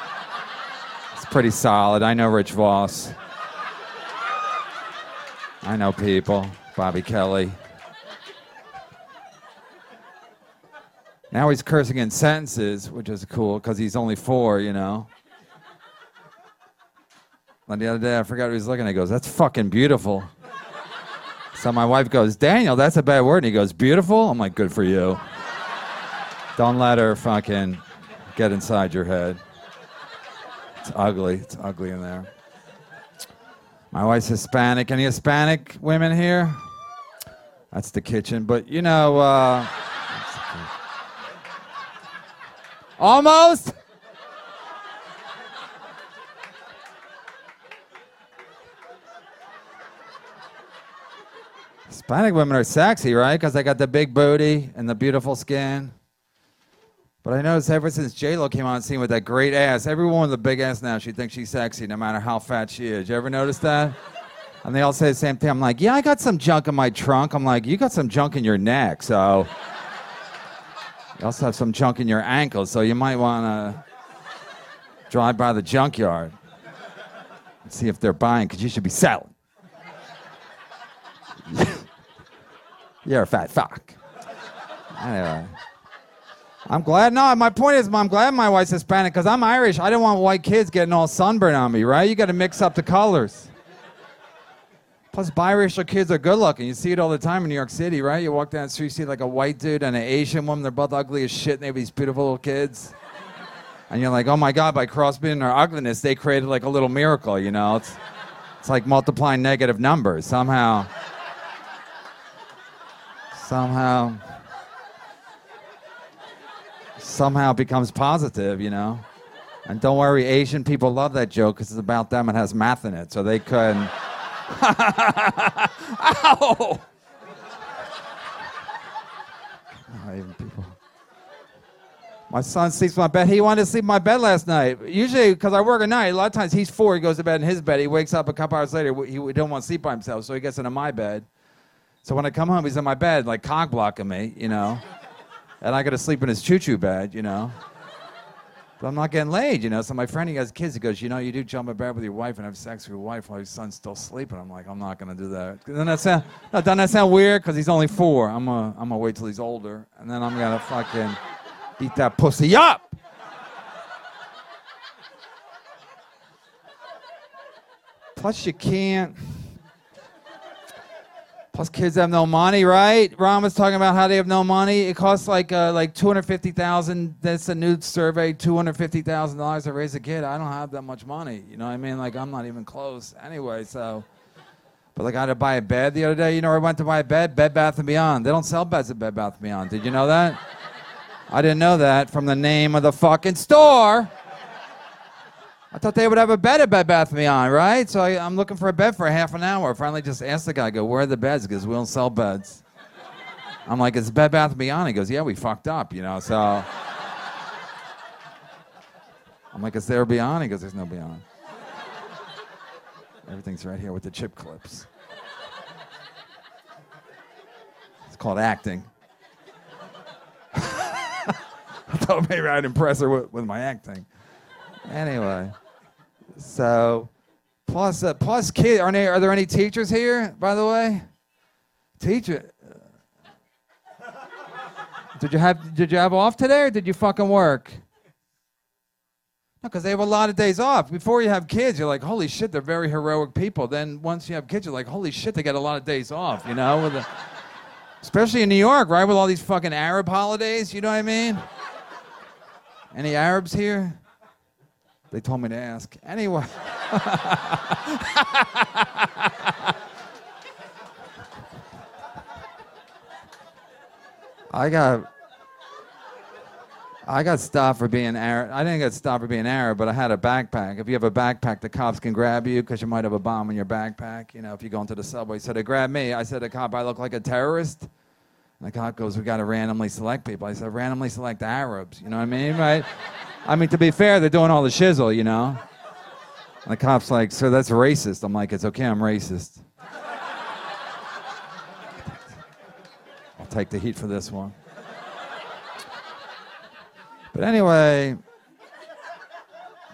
it's pretty solid. I know Rich Vos. I know people. Bobby Kelly. Now he's cursing in sentences, which is cool because he's only four, you know. And the other day, I forgot what he was looking at. He goes, that's fucking beautiful. So my wife goes, Daniel, that's a bad word. And he goes, beautiful? I'm like, good for you. Don't let her fucking get inside your head. It's ugly. It's ugly in there. My wife's Hispanic. Any Hispanic women here? That's the kitchen. But you know, uh, almost. Hispanic women are sexy, right? Because they got the big booty and the beautiful skin. But I noticed ever since J Lo came on scene with that great ass, every woman with a big ass now, she thinks she's sexy no matter how fat she is. You ever notice that? And they all say the same thing. I'm like, yeah, I got some junk in my trunk. I'm like, you got some junk in your neck, so. You also have some junk in your ankles, so you might want to drive by the junkyard and see if they're buying, because you should be selling. You're a fat fuck. Anyway. I'm glad. No, my point is, I'm glad my wife's Hispanic because I'm Irish. I don't want white kids getting all sunburned on me, right? You got to mix up the colors. Plus, biracial kids are good looking. You see it all the time in New York City, right? You walk down the street, you see like a white dude and an Asian woman. They're both ugly as shit, and they have these beautiful little kids. And you're like, oh my God, by crossbreeding their ugliness, they created like a little miracle, you know? It's, it's like multiplying negative numbers. Somehow, somehow. Somehow becomes positive, you know. And don't worry, Asian people love that joke because it's about them and has math in it, so they couldn't. Ow! Even people. My son sleeps in my bed. He wanted to sleep in my bed last night. Usually, because I work at night, a lot of times he's four, he goes to bed in his bed. He wakes up a couple hours later. He, he don't want to sleep by himself, so he gets into my bed. So when I come home, he's in my bed, like cock blocking me, you know. And I got to sleep in his choo choo bed, you know. But I'm not getting laid, you know. So my friend, he has kids. He goes, you know, you do jump in bed with your wife and have sex with your wife while your son's still sleeping. I'm like, I'm not gonna do that. Doesn't that sound, doesn't that sound weird? Because he's only four. I'm gonna, I'm gonna wait till he's older, and then I'm gonna fucking beat that pussy up. Plus, you can't. Plus, kids have no money, right? Ron was talking about how they have no money. It costs like uh, like two hundred fifty thousand. That's a new survey. Two hundred fifty thousand dollars to raise a kid. I don't have that much money. You know what I mean? Like I'm not even close anyway. So, but like I had to buy a bed the other day. You know, I went to buy a bed. Bed Bath and Beyond. They don't sell beds at Bed Bath and Beyond. Did you know that? I didn't know that from the name of the fucking store. I thought they would have a bed at Bed Bath & Beyond, right? So I, I'm looking for a bed for half an hour. Finally, just asked the guy, I go, where are the beds? Because we don't sell beds. I'm like, it's Bed Bath & Beyond. He goes, yeah, we fucked up, you know, so. I'm like, is there Beyond? He goes, there's no Beyond. Everything's right here with the chip clips. It's called acting. I thought maybe I'd impress her with, with my acting. Anyway, so plus uh, plus kid. Are there, are there any teachers here? By the way, teacher. Did you have Did you have off today, or did you fucking work? No, because they have a lot of days off. Before you have kids, you're like, holy shit, they're very heroic people. Then once you have kids, you're like, holy shit, they get a lot of days off. You know, especially in New York, right, with all these fucking Arab holidays. You know what I mean? Any Arabs here? They told me to ask. Anyway. I got I got stopped for being Arab. I didn't get stopped for being Arab, but I had a backpack. If you have a backpack, the cops can grab you because you might have a bomb in your backpack. You know, if you go into the subway. So they grabbed me. I said, "The cop, I look like a terrorist." And the cop goes, "We got to randomly select people." I said, "Randomly select Arabs." You know what I mean, right? I mean, to be fair, they're doing all the shizzle, you know. And the cop's like, "Sir, that's racist." I'm like, "It's okay, I'm racist." I'll take the heat for this one. But anyway,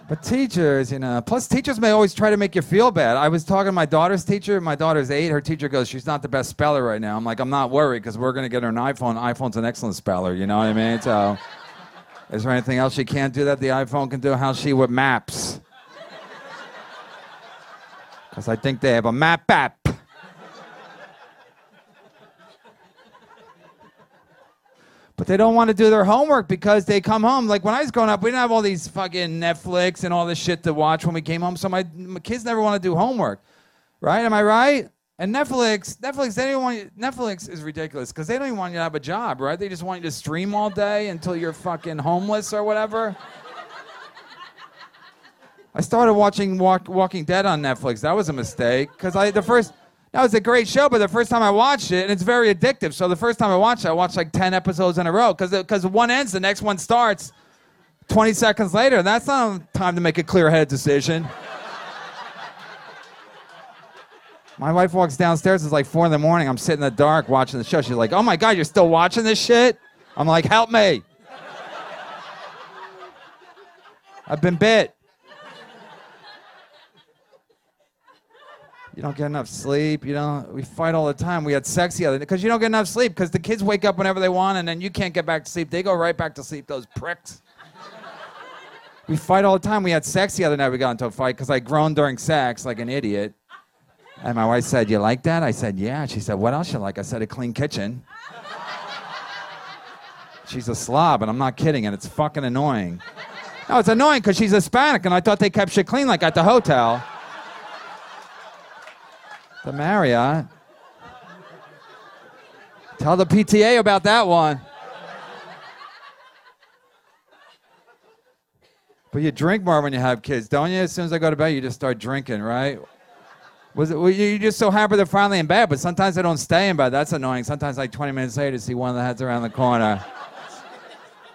but teachers, you know, plus teachers may always try to make you feel bad. I was talking to my daughter's teacher. My daughter's eight. Her teacher goes, "She's not the best speller right now." I'm like, "I'm not worried because we're gonna get her an iPhone. iPhone's an excellent speller. You know what I mean?" So, is there anything else she can't do that the iPhone can do? How she with maps? Because I think they have a map app. But they don't want to do their homework because they come home. Like when I was growing up, we didn't have all these fucking Netflix and all this shit to watch when we came home. So my, my kids never want to do homework, right? Am I right? And Netflix, Netflix, they don't want you, Netflix is ridiculous because they don't even want you to have a job, right? They just want you to stream all day until you're fucking homeless or whatever. I started watching Walk, Walking Dead on Netflix. That was a mistake because I the first that was a great show, but the first time I watched it, and it's very addictive. So the first time I watched it, I watched like ten episodes in a row because because one ends, the next one starts. Twenty seconds later, that's not time to make a clear-headed decision. My wife walks downstairs. It's like four in the morning. I'm sitting in the dark watching the show. She's like, "Oh my god, you're still watching this shit?" I'm like, "Help me!" I've been bit. You don't get enough sleep. You don't. We fight all the time. We had sex the other day because you don't get enough sleep because the kids wake up whenever they want and then you can't get back to sleep. They go right back to sleep. Those pricks. we fight all the time. We had sex the other night. We got into a fight because I groaned during sex like an idiot. And my wife said, "You like that?" I said, "Yeah." She said, "What else you like?" I said, "A clean kitchen." She's a slob, and I'm not kidding, and it's fucking annoying. No, it's annoying because she's Hispanic, and I thought they kept shit clean like at the hotel. The Marriott. Tell the PTA about that one. But you drink more when you have kids, don't you? As soon as I go to bed, you just start drinking, right? Was it? Well, you- you're just so happy they're finally in bed, but sometimes they don't stay in bed. That's annoying. Sometimes, like 20 minutes later, see one of the heads around the corner,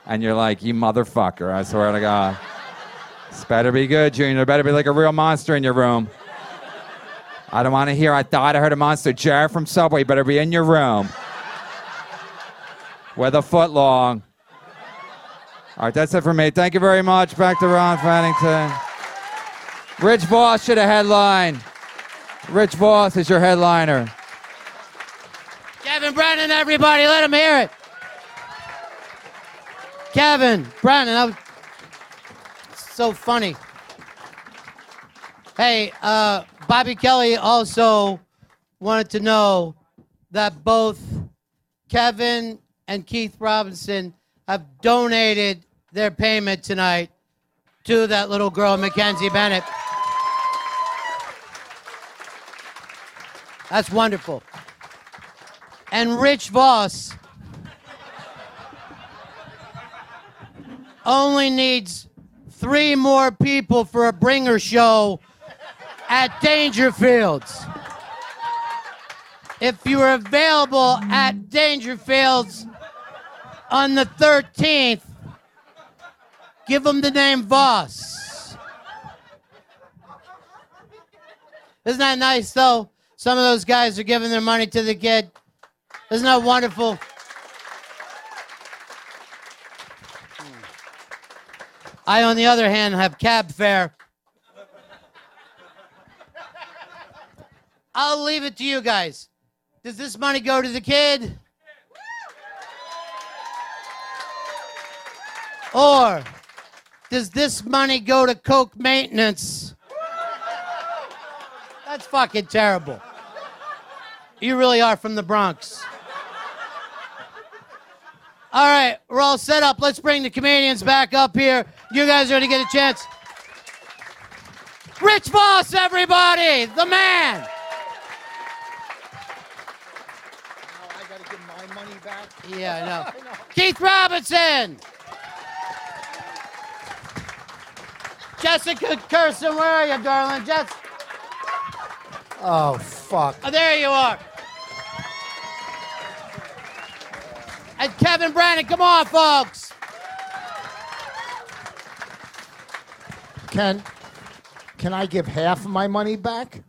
and you're like, "You motherfucker!" I swear to God. This better be good, Junior. There better be like a real monster in your room. I don't want to hear. I thought I heard a monster. Jared from Subway better be in your room with a foot long. All right, that's it for me. Thank you very much. Back to Ron Bennington. Rich Vos should have headline. Rich Vos is your headliner. Kevin Brennan, everybody, let him hear it. Kevin Brennan, that so funny. Hey, uh, Bobby Kelly also wanted to know that both Kevin and Keith Robinson have donated their payment tonight to that little girl, Mackenzie Bennett. That's wonderful. And Rich Vos only needs three more people for a bringer show at Dangerfields. If you are available at Dangerfields on the 13th, give them the name Vos. Isn't that nice, though? Some of those guys are giving their money to the kid. Isn't that wonderful? I, on the other hand, have cab fare. I'll leave it to you guys. Does this money go to the kid? Or does this money go to Coke maintenance? That's fucking terrible. You really are from the Bronx. All right, we're all set up. Let's bring the comedians back up here. You guys are going to get a chance? Rich Vos, everybody, the man. I gotta give my money back. Yeah, I know. Keith Robinson. Jessica Kirson, where are you, darling? Jess. Oh fuck. Oh, there you are. And Kevin Brennan, come on, folks. Can can I give half of my money back?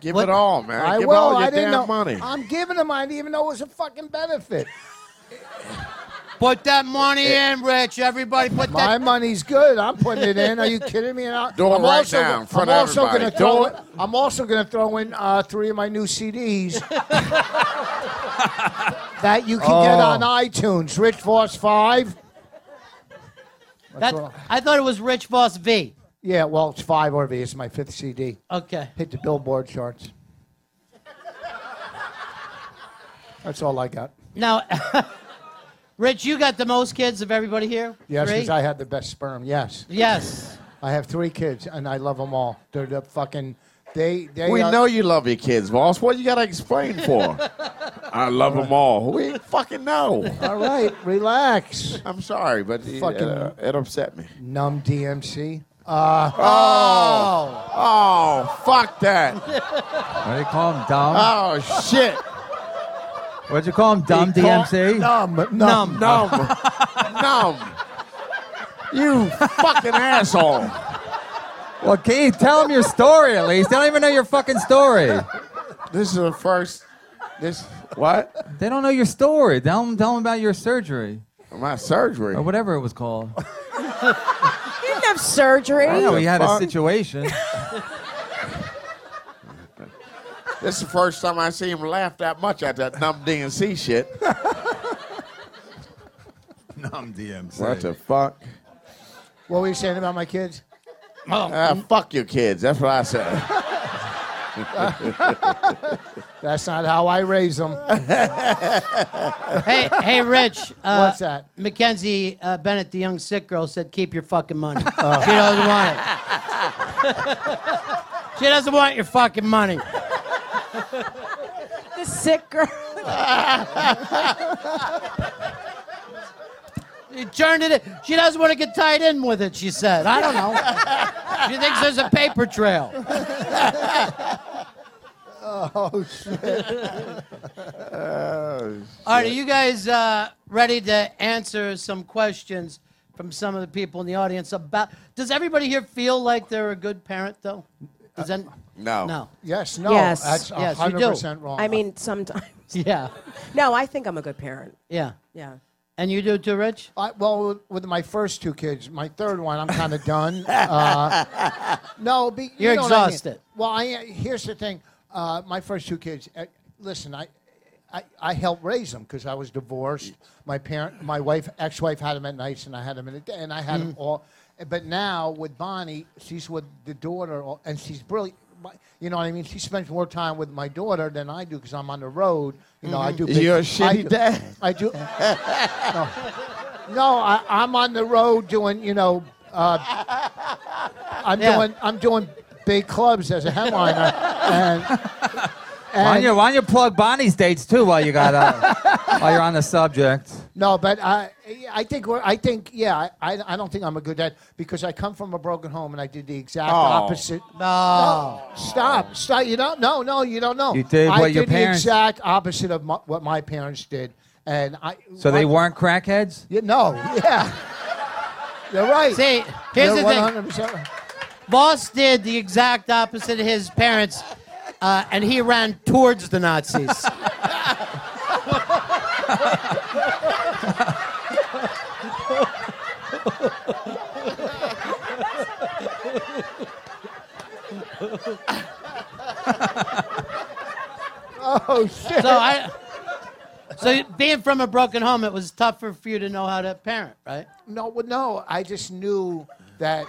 Give What- it all, man. I Give will. all your I didn't damn know. money. I'm giving them. I didn't even know it was a fucking benefit. Put that money in, Rich. Everybody put that My that. money's good. I'm putting it in. Are you kidding me? And I, Do it I'm right also, now in front I'm of also everybody. gonna throw. Do In, I'm also going to throw in uh, three of my new CDs that you can get Oh. on iTunes. Rich Vos Five. that all. I thought it was Rich Vos V. Yeah, well, it's five or V. It's my fifth CD. Okay. Hit the Billboard charts. That's all I got. Now, Rich, you got the most kids of everybody here. Yes, because I had the best sperm. Yes, Yes. I have three kids, and I love them all. They're the fucking. They they. we are, know you love your kids, boss. What you gotta explain for? I love them all. We fucking know. All right, relax. I'm sorry, but it, Fucking- uh, it upset me. Numb DMC. Uh, Oh, oh, fuck that. What do you call him? Dumb? Oh shit. What'd you call him? Dumb DMC? numb, numb, Numb. Numb. Numb. You fucking asshole. Well, Keith, tell him your story at least. They don't even know your fucking story. This is the first. This what? They don't know your story. Tell them, tell them about your surgery My surgery. or whatever it was called. You didn't have surgery. I know he had a fuck? situation. This is the first time I see him laugh that much at that numb DNC shit. Dumb DMC. What the fuck? What were you saying about my kids? Ah, fuck your kids. That's what I said. That's not how I raise them. Hey, hey, Rich. Uh, What's that? Mackenzie uh, Bennett, the young sick girl, said, "Keep your fucking money. She doesn't want it. she doesn't want your fucking money." The sick girl. She turned it. In. She doesn't want to get tied in with it. She said. I don't know. she thinks there's a paper trail. Oh shit! Oh, All right, are you guys uh, ready to answer some questions from some of the people in the audience about? Does everybody here feel like they're a good parent, though? Does that? No. No. Yes, no, Yes. that's Yes, you hundred do. percent wrong. I mean, sometimes. Yeah. No, I think I'm a good parent. Yeah. Yeah. And you do too, Rich? I, well, with, with my first two kids, my third one, I'm kind of done. Uh, no, be, you You're know what I mean. exhausted. Well, I, here's the thing. Uh, my first two kids. Uh, listen, I, I, I helped raise them because I was divorced. My parent, my wife, ex-wife had them at nights, and I had them in the day, and I had them all. But now with Bonnie, she's with the daughter, all- and she's brilliant. My- You know what I mean? She spends more time with my daughter than I do because I'm on the road. You know, I do. big- You're a I shitty do- dad. I do. No, I, I'm on the road doing, you know, uh, I'm Yeah. doing, I'm doing big clubs as a headliner, and, Why don't you, why don't you plug Bonnie's dates too while you got uh, while you're on the subject? no, but I, I think we're, I think, yeah, I, I don't think I'm a good dad because I come from a broken home and I did the exact Oh. opposite. No. Stop, stop! You don't, no, no, you don't know. You did I what your did the exact opposite of my, what my parents did, and I. So they what- weren't crackheads. Yeah, no, yeah. You're right. See, here's You're the thing. 100% right. Vos did the exact opposite of his parents, uh, and he ran towards the Nazis. Oh shit! So I. So being from a broken home, it was tougher for you to know how to parent, right? No, well, no. I just knew that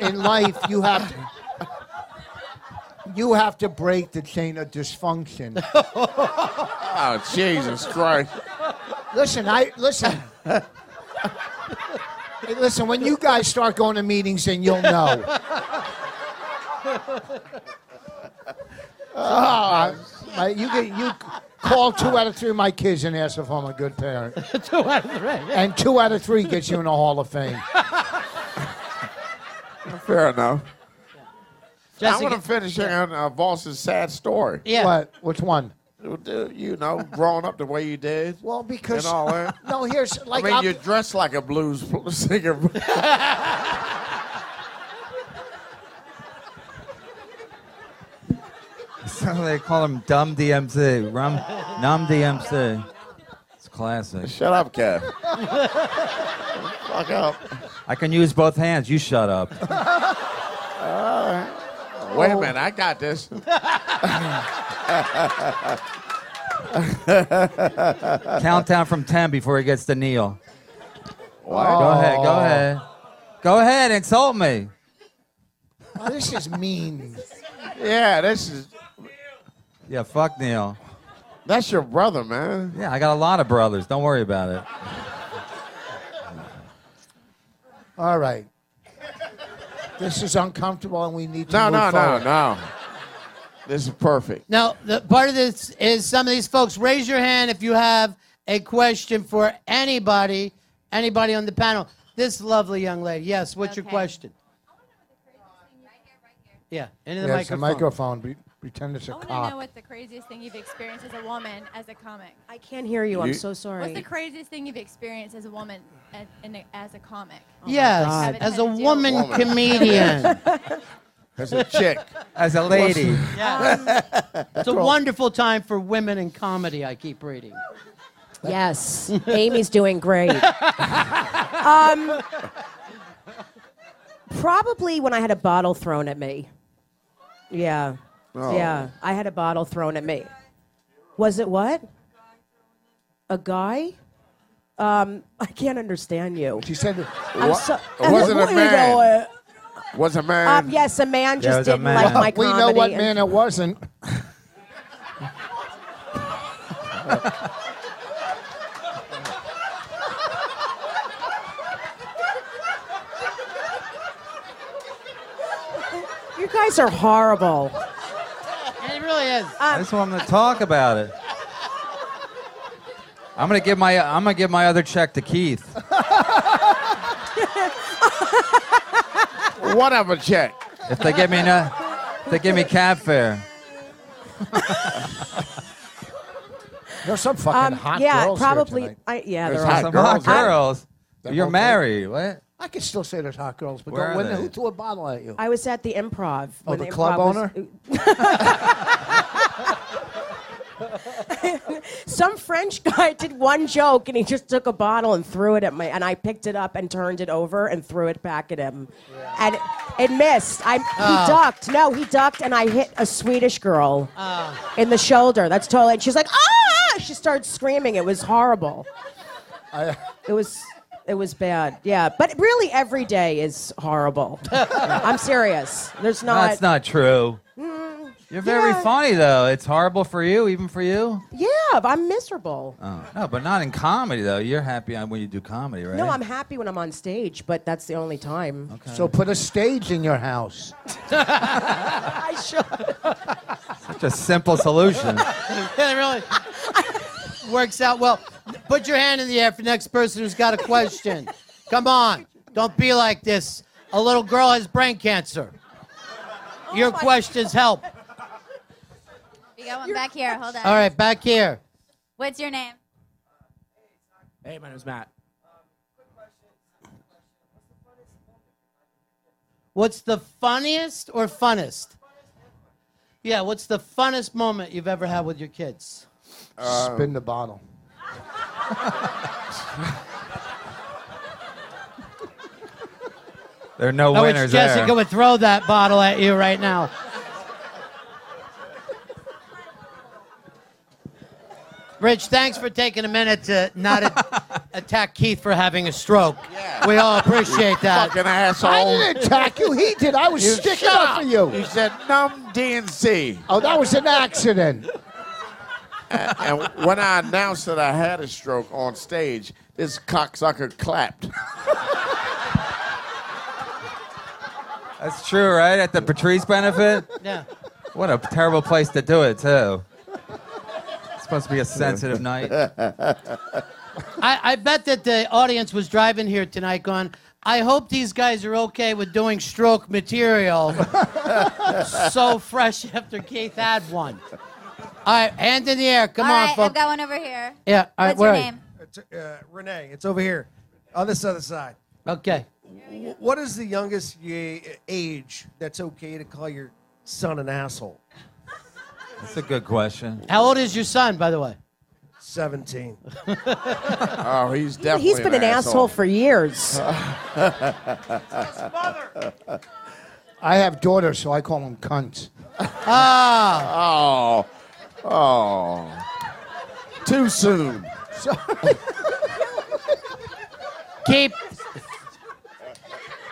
in life you have to, you have to break the chain of dysfunction. Oh, Jesus Christ. listen, I listen. Hey, listen, when you guys start going to meetings, then you'll know. Ah, I- you get you call two out of three of my kids and ask if I'm a good parent, Two out of three. and two out of three gets you in the Hall of Fame. Fair enough. I want to finish on uh, Vos's sad story. yeah. What? Which one? You know, growing up the way you did. Well, because And all that. no, here's I like mean, I'm- you're dressed like a blues singer. So they call him Dumb DMC, Rum, Numb DMC. It's classic. Shut up, Kev. Fuck up. I can use both hands. You shut up. Wait a oh. minute, I got this. Countdown from ten before he gets to kneel. What? Go ahead. Go oh. ahead. Go ahead. Insult me. Oh, this is mean. Yeah, this is Yeah. Fuck Neil. that's your brother, man. Yeah, I got a lot of brothers. Don't worry about it. All right. This is uncomfortable, and we need to No, move no, no, forward. no. This is perfect. Now, the part of this is some of these folks. Raise your hand if you have a question for anybody, anybody on the panel. This lovely young lady. Yes. What's your Okay. question? Yeah, into the microphone. Yes, a microphone. microphone. Be- pretend it's a I want to cop. know what the craziest thing you've experienced as a woman as a comic. I can't hear you. I'm You- so sorry. What's the craziest thing you've experienced as a woman at, in a, as a comic? Yes, God. as a Haven't had to deal woman Woman. comedian. As a chick. As a lady. it's a wonderful time for women in comedy. I keep reading. Yes, Amy's doing great. um, probably when I had a bottle thrown at me. Yeah, Oh. yeah, I had a bottle thrown at me. Was it what? A guy? Um, I can't understand you. She said, I'm What- so- was it a What are you man? doing? Was a man. Um, yes, a man just was a didn't man. like my comedy. "We know what and- man it wasn't." You guys are horrible. And it really is. I just want them to talk about it. I'm gonna give my I'm gonna give my other check to Keith. What Whatever check. If they give me no, if they give me cab fare. There's some fucking Um, hot yeah, girls here probably. tonight. I, yeah, There's there hot are. Some girls hot girls. You're married. What? I can still say there's hot girls, but Where don't, are when, they? who threw a bottle at you? I was at the improv. Oh, when the club improv was- Some French guy did one joke and he just took a bottle and threw it at me, and I picked it up and turned it over and threw it back at him, and it missed. I he ducked. No, he ducked, and I hit a Swedish girl in the shoulder. That's totally. And she's like, ah! She started screaming. It was horrible. It was. It was bad, yeah. But really, every day is horrible. I'm serious. There's not. That's not true. Mm, You're very yeah. funny though. It's horrible for you, even for you. Yeah, but I'm miserable. Oh. No, but not in comedy though. You're happy when you do comedy, right? No, I'm happy when I'm on stage, but that's the only time. Okay. So put a stage in your house. I should. Such a simple solution. it really works out well. Put your hand in the air for the next person who's got a question. Come on. Don't be like this. A little girl has brain cancer. Oh your questions help. We got one back here. Hold on. All right, back here. What's your name? Hey, my name's Matt. What's the funniest or funnest? Yeah, what's the funnest moment you've ever had with your kids? Spin the bottle. There are no I wish winners Jessica there. would throw that bottle at you right now. Rich, thanks for taking a minute to not a- attack Keith for having a stroke. Yeah. We all appreciate that. Fucking asshole. I didn't attack you. He did. I was You sticking up for you. You said numb DNC. Oh, that was an accident. and when I announced that I had a stroke on stage, this cocksucker clapped. That's true, right? At the Patrice benefit. Yeah. What a terrible place to do it, too. It's supposed to be a sensitive night. I, I bet that the audience was driving here tonight going, I hope these guys are okay with doing stroke material so fresh after Keith had one. All right, hands in the air. Come All on, right, I've got one over here. Yeah, all right, What's where your name? It's, uh, Renee, it's over here on this other side. Okay. What is the youngest ye- age that's okay to call your son an asshole? That's a good question. How old is your son, by the way? 17. Oh, he's definitely He's been an asshole for years. I have daughters, so I call them cunts. Ah, Oh, oh, too soon. keep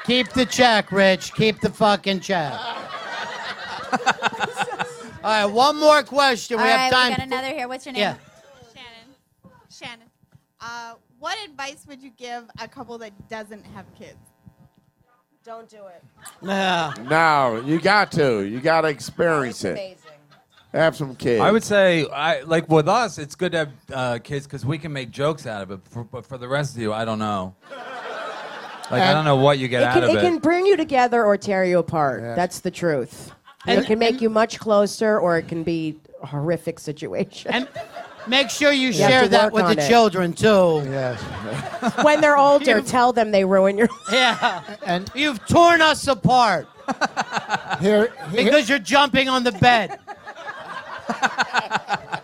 keep the check, Rich. Keep the fucking check. All right, one more question. All we right, have time. we got another here. What's your name? Yeah. Shannon. Shannon. Uh, what advice would you give a couple that doesn't have kids? Don't do it. No. No, you got to. You got to experience it. Amazing. Have some kids. I would say, I like with us, it's good to have uh, kids because we can make jokes out of it. For, but for the rest of you, I don't know. Like I don't know what you get It out can, of it it. can bring you together or tear you apart. Yes. That's the truth. And- it can make and- you much closer, or it can be a horrific situation. And make sure you have share to that work with on the it. children too. Yes. when they're older, tell them they ruin your. Yeah. And You've torn us apart here, here because you're jumping on the bed.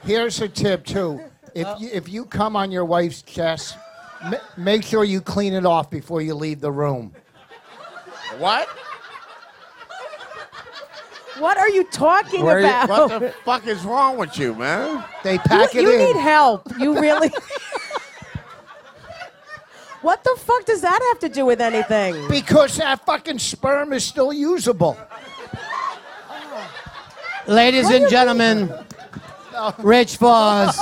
Here's a tip too. If uh. you, if you come on your wife's chest, ma- make sure you clean it off before you leave the room. what? What are you talking Where are you- about? What the fuck is wrong with you, man? They pack you it you in. need help. You really. what the fuck does that have to do with anything? Because that fucking sperm is still usable. Ladies and gentlemen, Rich Vos,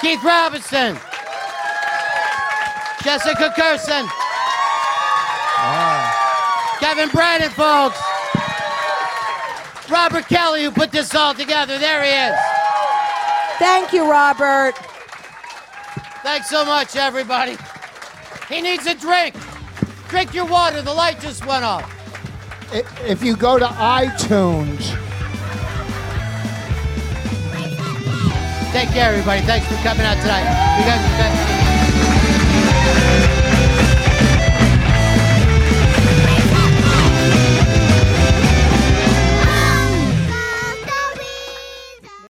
Keith Robinson, Jessica Kirson, Kevin Brennan, folks. Robert Kelly, who put this all together. There he is. Thank you, Robert. Thanks so much, everybody. He needs a drink. Drink your water. The light just went off. If you go to iTunes, Take care, everybody. Thanks for coming out tonight. You guys.